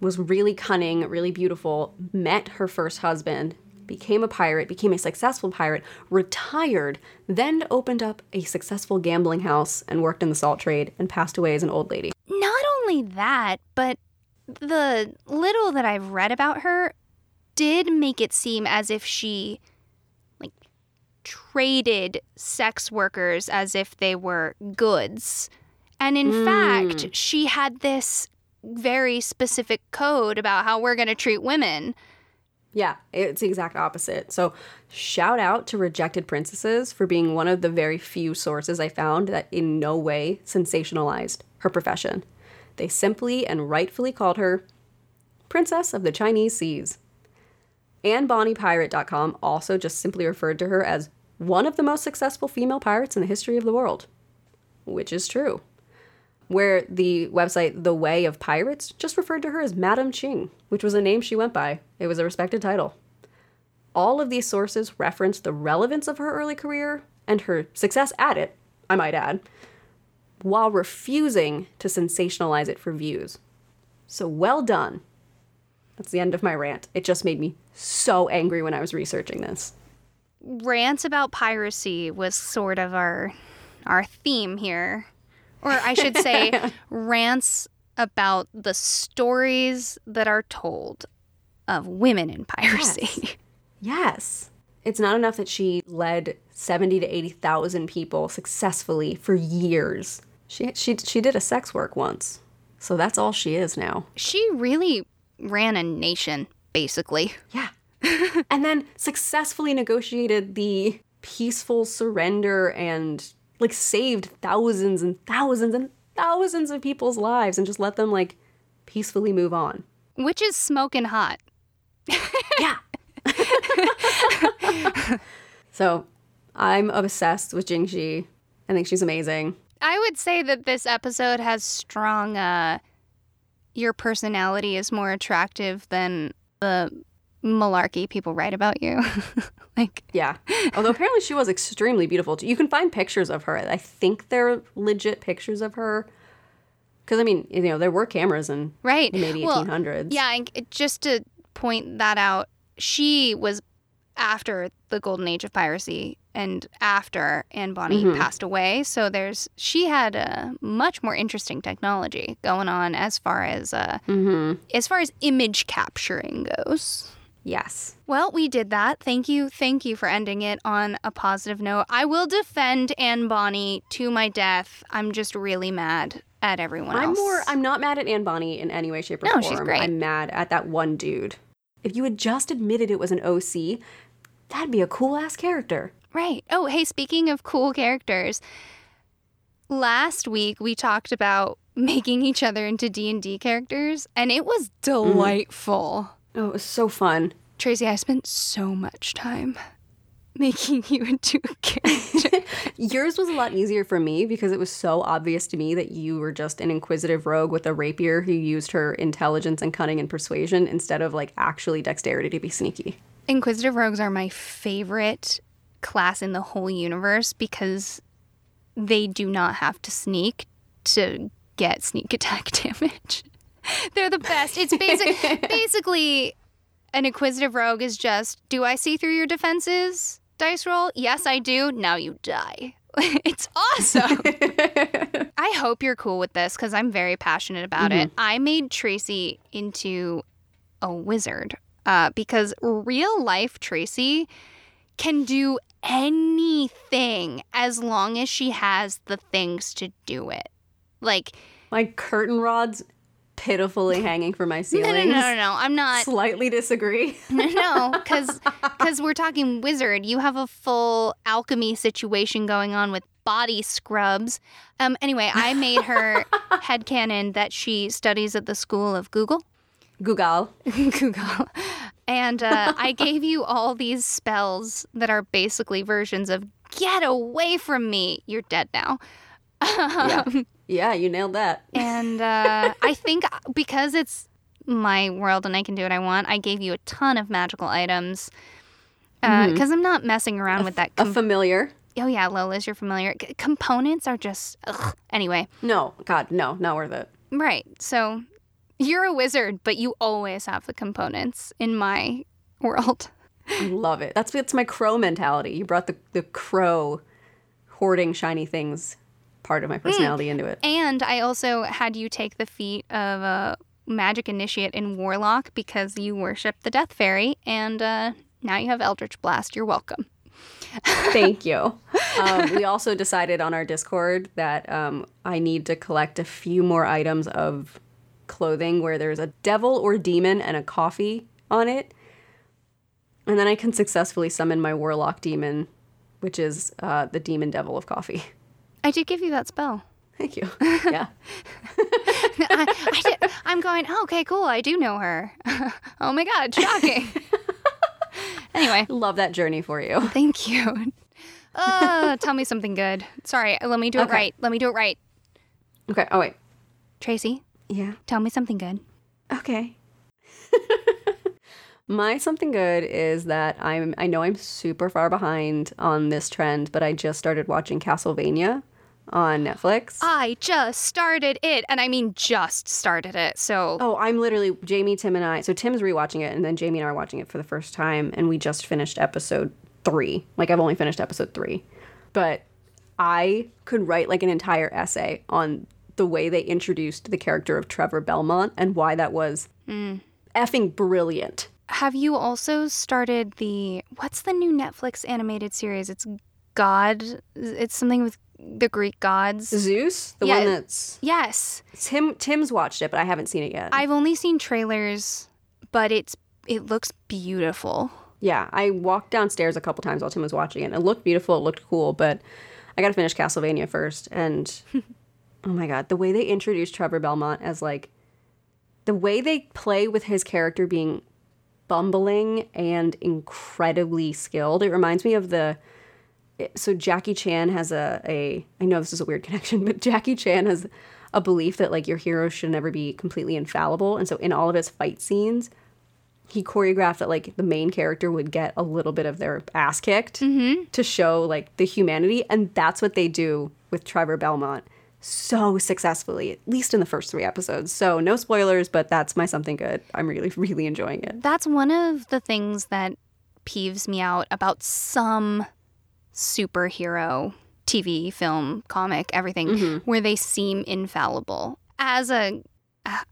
was really cunning, really beautiful, met her first husband, became a pirate, became a successful pirate, retired, then opened up a successful gambling house and worked in the salt trade and passed away as an old lady. not only that, but the little that I've read about her did make it seem as if she traded sex workers as if they were goods. And in hmm. fact, she had this very specific code about how we're going to treat women. Yeah, it's the exact opposite. So, shout out to Rejected Princesses for being one of the very few sources I found that in no way sensationalized her profession. They simply and rightfully called her Princess of the Chinese Seas. AnneBonnyPirate.com also just simply referred to her as one of the most successful female pirates in the history of the world, which is true. Where the website The Way of Pirates just referred to her as Madam Ching, which was a name she went by. It was a respected title. All of these sources reference the relevance of her early career and her success at it, I might add, while refusing to sensationalize it for views. So well done. That's the end of my rant. It just made me so angry when I was researching this. Rants about piracy was sort of our our theme here. Or I should (laughs) say rants about the stories that are told of women in piracy. Yes. it's not enough that she led 70 to 80,000 people successfully for years. She she she did a sex work once. So that's all she is now. She really ran a nation, basically. Yeah. (laughs) and then successfully negotiated the peaceful surrender and like saved thousands and thousands and thousands of people's lives and just let them like peacefully move on. Which is smoking hot. (laughs) Yeah. (laughs) so I'm obsessed with Jingxi. I think she's amazing. I would say that this episode has strong uh your personality is more attractive than the malarkey people write about you. (laughs) like Yeah. Although apparently she was extremely beautiful. too. You can find pictures of her. I think they're legit pictures of her. Because, I mean, you know, there were cameras in right. the mid Well, 1800s. Yeah, and just to point that out, she was after the golden age of piracy and after Anne Bonny Mhm. passed away. So there's she had a much more interesting technology going on as far as uh, Mm-hmm. as far as image capturing goes. Yes. Well, we did that. Thank you. Thank you for ending it on a positive note. I will defend Anne Bonny to my death. I'm just really mad at everyone I'm else. more, I'm not mad at Anne Bonny in any way, shape, or No, form. she's great. I'm mad at that one dude. If you had just admitted it was an OC, that'd be a cool ass character. Right. Oh, hey, speaking of cool characters, last week we talked about (laughs) making each other into D&D characters and it was mm-hmm. delightful. Oh, it was so fun. Tracy, I spent so much time (laughs) making you into a character. (laughs) Yours was a lot easier for me because it was so obvious to me that you were just an inquisitive rogue with a rapier who used her intelligence and cunning and persuasion instead of like actually dexterity to be sneaky. Inquisitive rogues are my favorite class in the whole universe because they do not have to sneak to get sneak attack (laughs) damage. They're the best. It's basic (laughs) basically an inquisitive rogue is just do I see through your defenses? Dice roll? Yes, I do. Now you die. (laughs) it's awesome. I hope you're cool with this because I'm very passionate about it. I made Tracy into a wizard uh, because real life Tracy can do anything as long as she has the things to do it. Like, My curtain rods pitifully hanging from my (laughs) no, no, no, no, no. I'm not. Slightly disagree. (laughs) (laughs) no, because because we're talking wizard. You have a full alchemy situation going on with body scrubs. Um. Anyway, I made her head headcanon that she studies at the school of Google. Google. Google. And uh, (laughs) I gave you all these spells that are basically versions of "Get away from me." You're dead now. Yeah. (laughs) yeah, you nailed that. And uh, (laughs) I think because it's my world and I can do what I want, I gave you a ton of magical items. Because I'm not messing around with that. A Com- familiar. oh, yeah, Lolas, you're familiar. C- components are just. Ugh. Anyway, No, God, no, not worth it. right. So you're a wizard, but you always have the components in my world. I love it. That's that's my crow mentality. You brought the the crow hoarding shiny things part of my personality into it. And I also had you take the feat of a magic initiate in Warlock because you worship the Death Fairy, and uh, now you have Eldritch Blast. You're welcome. Thank you. (laughs) Um, we also decided on our Discord that um, I need to collect a few more items of clothing where there's a devil or demon and a coffee on it. And then I can successfully summon my warlock demon, which is uh, the demon devil of coffee. (laughs) I did give you that spell. Thank you. (laughs) Yeah. I, I'm going, oh, okay, cool. I do know her. (laughs) oh my God, shocking. anyway, Love that journey for you. thank you. Uh, tell me something good. Sorry, let me do it Okay. right. Let me do it right. Okay. Oh, wait. Tracy, Yeah. tell me something good. Okay. (laughs) My something good is that I'm I know I'm super far behind on this trend, but I just started watching Castlevania on Netflix. I just started it, and I mean just started it. So Oh, I'm literally Jamie, Tim, and I. So Tim's rewatching it, and then Jamie and I are watching it for the first time, and we just finished episode three. Like I've only finished episode three, but I could write like an entire essay on the way they introduced the character of Trevor Belmont and why that was effing brilliant. have you also started the what's the new Netflix animated series? It's God. It's something with the Greek gods. Zeus, the Yeah. one that's Yes. Tim. Tim's watched it, but I haven't seen it yet. I've only seen trailers, but it's it looks beautiful. yeah, I walked downstairs a couple times while Tim was watching it. It looked beautiful. It looked cool, but I got to finish Castlevania first. And (laughs) oh my god, the way they introduced Trevor Belmont as like the way they play with his character being bumbling and incredibly skilled. It reminds me of the so Jackie Chan has a a I know this is a weird (laughs) connection, but Jackie Chan has a belief that like your hero should never be completely infallible, and so in all of his fight scenes, he choreographed that like the main character would get a little bit of their ass kicked mm-hmm. to show like the humanity, and that's what they do with Trevor Belmont so successfully, at least in the first three episodes. So no spoilers, but that's my something good. I'm really (laughs) really enjoying it. That's one of the things that peeves me out about some superhero TV, film, comic, everything, mm-hmm. where they seem infallible. As a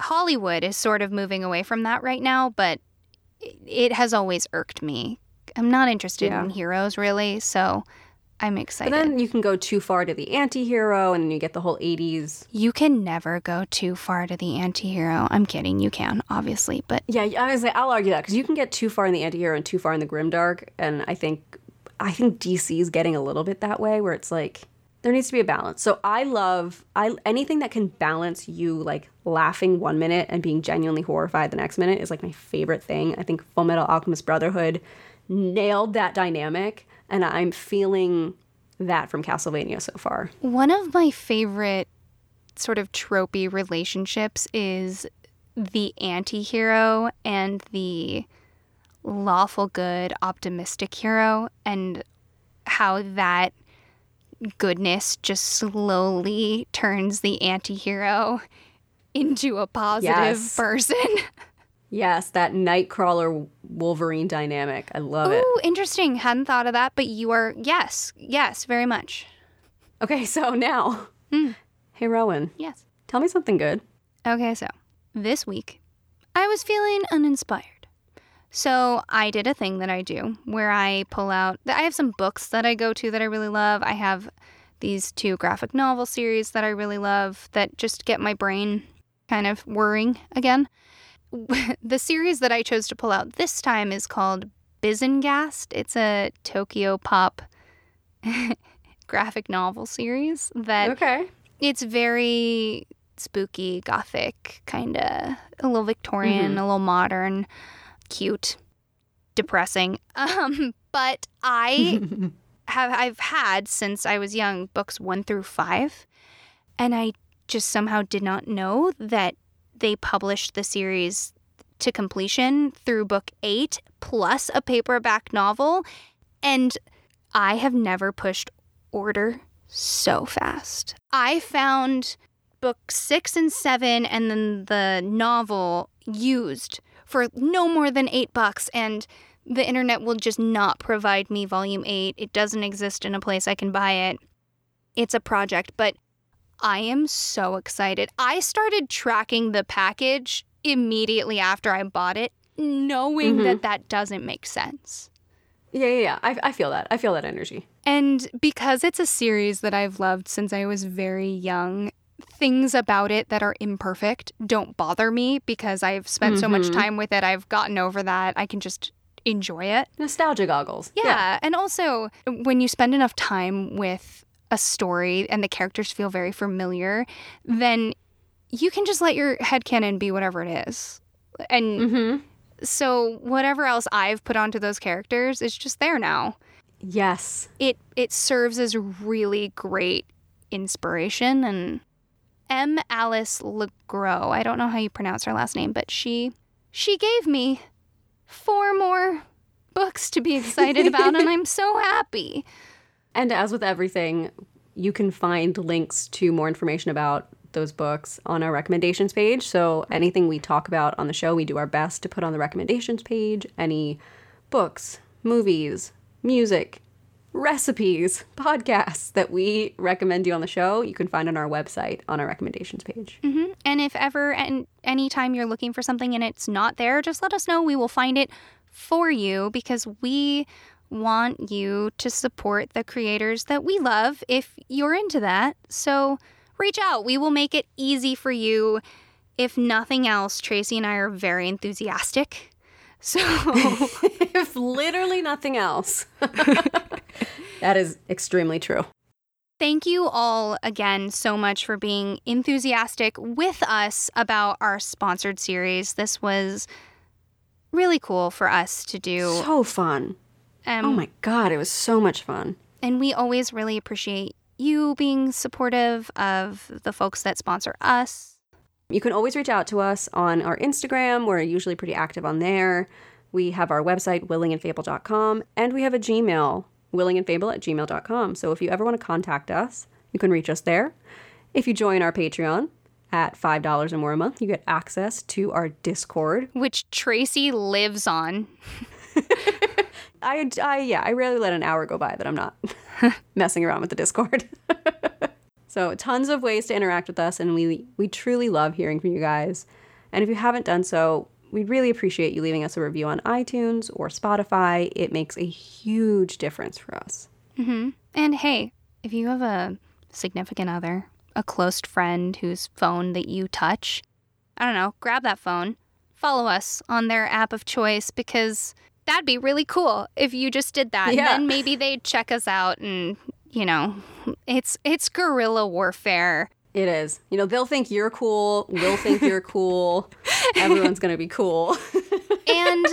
Hollywood is sort of moving away from that right now, but it- it has always irked me. I'm not interested Yeah. in heroes really, so I'm excited. But then you can go too far to the anti-hero and then you get the whole 80s. you can never go too far to the anti-hero. I'm kidding, you can, obviously, but Yeah, I was like, I'll argue that because you can get too far in the anti-hero and too far in the grimdark, and I think I think DC is getting a little bit that way where it's like there needs to be a balance. So I love I anything that can balance you like laughing one minute and being genuinely horrified the next minute is like my favorite thing. I think Fullmetal Alchemist Brotherhood nailed that dynamic, and I'm feeling that from Castlevania so far. One of my favorite sort of tropey relationships is the anti hero and the lawful good, optimistic hero, and how that goodness just slowly turns the anti hero into a positive Yes. person. (laughs) Yes, that Nightcrawler Wolverine dynamic. I love it. Ooh, interesting. Hadn't thought of that, but you are, yes, yes, very much. Okay, (laughs) so now, hmm. hey Rowan, Yes. tell me something good. Okay, so this week I was feeling uninspired. So I did a thing that I do where I pull out, I have some books that I go to that I really love. I have these two graphic novel series that I really love that just get my brain kind of whirring again. (laughs) the series that I chose to pull out this time is called Bizenghast. It's a Tokyopop (laughs) graphic novel series that Okay. it's very spooky, gothic, kind of a little Victorian, a little modern, cute, depressing. (laughs) Um, but I have I've had since I was young books 1 through 5 and I just somehow did not know that they published the series to completion through book 8 plus a paperback novel and I have never pushed order so fast. I found book six and seven and then the novel used for no more than eight bucks and the internet will just not provide me volume eight. It doesn't exist in a place I can buy it. It's a project, but I am so excited. I started tracking the package immediately after I bought it, knowing mm-hmm. that that doesn't make sense. Yeah, yeah, yeah. I, I feel that. I feel that energy. And because it's a series that I've loved since I was very young, things about it that are imperfect don't bother me because I've spent so much mm-hmm. time with it. I've gotten over that. I can just enjoy it. Nostalgia goggles. Yeah. And also, when you spend enough time with a story and the characters feel very familiar, then you can just let your headcanon be whatever it is. And Mm-hmm. so, whatever else I've put onto those characters is just there now Yes. it it serves as really great inspiration and M Alice LeGrow. I don't know how you pronounce her last name, but she she gave me four more books to be excited about and I'm so (laughs) happy. And as with everything, you can find links to more information about those books on our recommendations page. So anything we talk about on the show, we do our best to put on the recommendations page. Any books, movies, music, recipes, (laughs) podcasts that we recommend you on the show, you can find on our website on our recommendations page. hmm And if ever and anytime you're looking for something and it's not there, just let us know. We will find it for you because we want you to support the creators that we love if you're into that. So reach out. We will make it easy for you. If nothing else, Tracy and I are very enthusiastic. (laughs) So (laughs) if literally nothing else. (laughs) that is extremely true. Thank you all again so much for being enthusiastic with us about our sponsored series. This was really cool for us to do. So fun. Um, oh my God, it was so much fun. And we always really appreciate you being supportive of the folks that sponsor us. You can always reach out to us on our Instagram. We're usually pretty active on there. We have our website, willingandfable.com, and we have a Gmail, willingandfable at gmail.com. So if you ever want to contact us, you can reach us there. If you join our Patreon at $5 or more a month, you get access to our Discord. Which Tracy lives on. (laughs) (laughs) I, I yeah, I rarely let an hour go by that I'm not (laughs) messing around with the Discord. (laughs) so tons of ways to interact with us, and we we truly love hearing from you guys. And if you haven't done so, we'd really appreciate you leaving us a review on iTunes or Spotify. It makes a huge difference for us. hmm And hey, if you have a significant other, a close friend whose phone that you touch, I don't know, grab that phone, follow us on their app of choice because that'd be really cool if you just did that. Yeah. Then maybe they'd check us out and, you know, it's it's guerrilla warfare. It is. You know, they'll think you're cool. We'll think you're (laughs) cool. Everyone's going to be cool. (laughs) And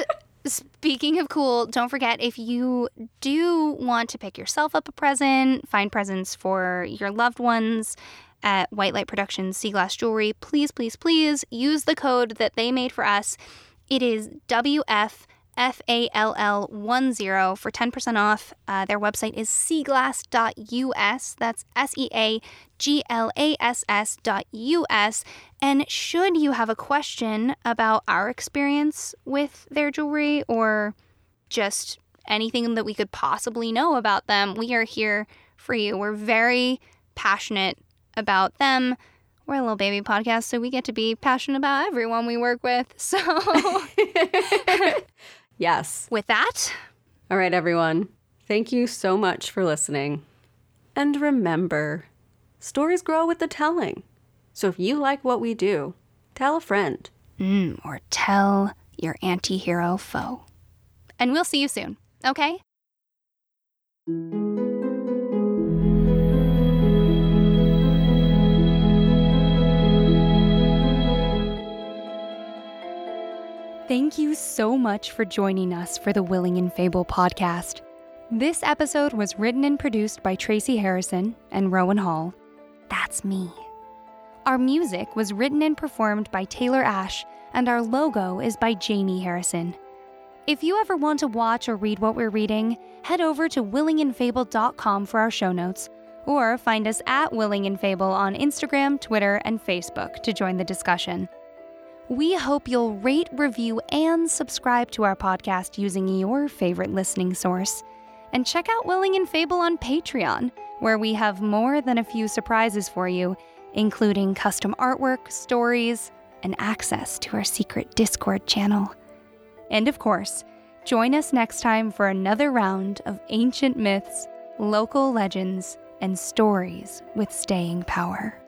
speaking of cool, don't forget if you do want to pick yourself up a present, find presents for your loved ones at White Light Productions Sea Glass Jewelry, please, please, please use the code that they made for us. It is WF. FALL10 for 10% off. Uh, their website is seaglass.us. That's S E A G L A S S dot US. And should you have a question about our experience with their jewelry or just anything that we could possibly know about them, we are here for you. We're very passionate about them. We're a little baby podcast, so we get to be passionate about everyone we work with. So, (laughs) (laughs) yes. with that, All right, everyone. Thank you so much for listening. And remember, stories grow with the telling. So if you like what we do, tell a friend. mm, or tell your anti hero foe. And we'll see you soon, okay? Thank you so much for joining us for the Willing and Fable podcast. This episode was written and produced by Tracy Harrison and Rowan Hall. That's me. Our music was written and performed by Taylor Ash, and our logo is by Jamie Harrison. If you ever want to watch or read what we're reading, head over to willingandfable.com for our show notes, or find us at Willing and Fable on Instagram, Twitter, and Facebook to join the discussion. We hope you'll rate, review, and subscribe to our podcast using your favorite listening source. And check out Willing and Fable on Patreon, where we have more than a few surprises for you, including custom artwork, stories, and access to our secret Discord channel. And of course, join us next time for another round of ancient myths, local legends, and stories with staying power.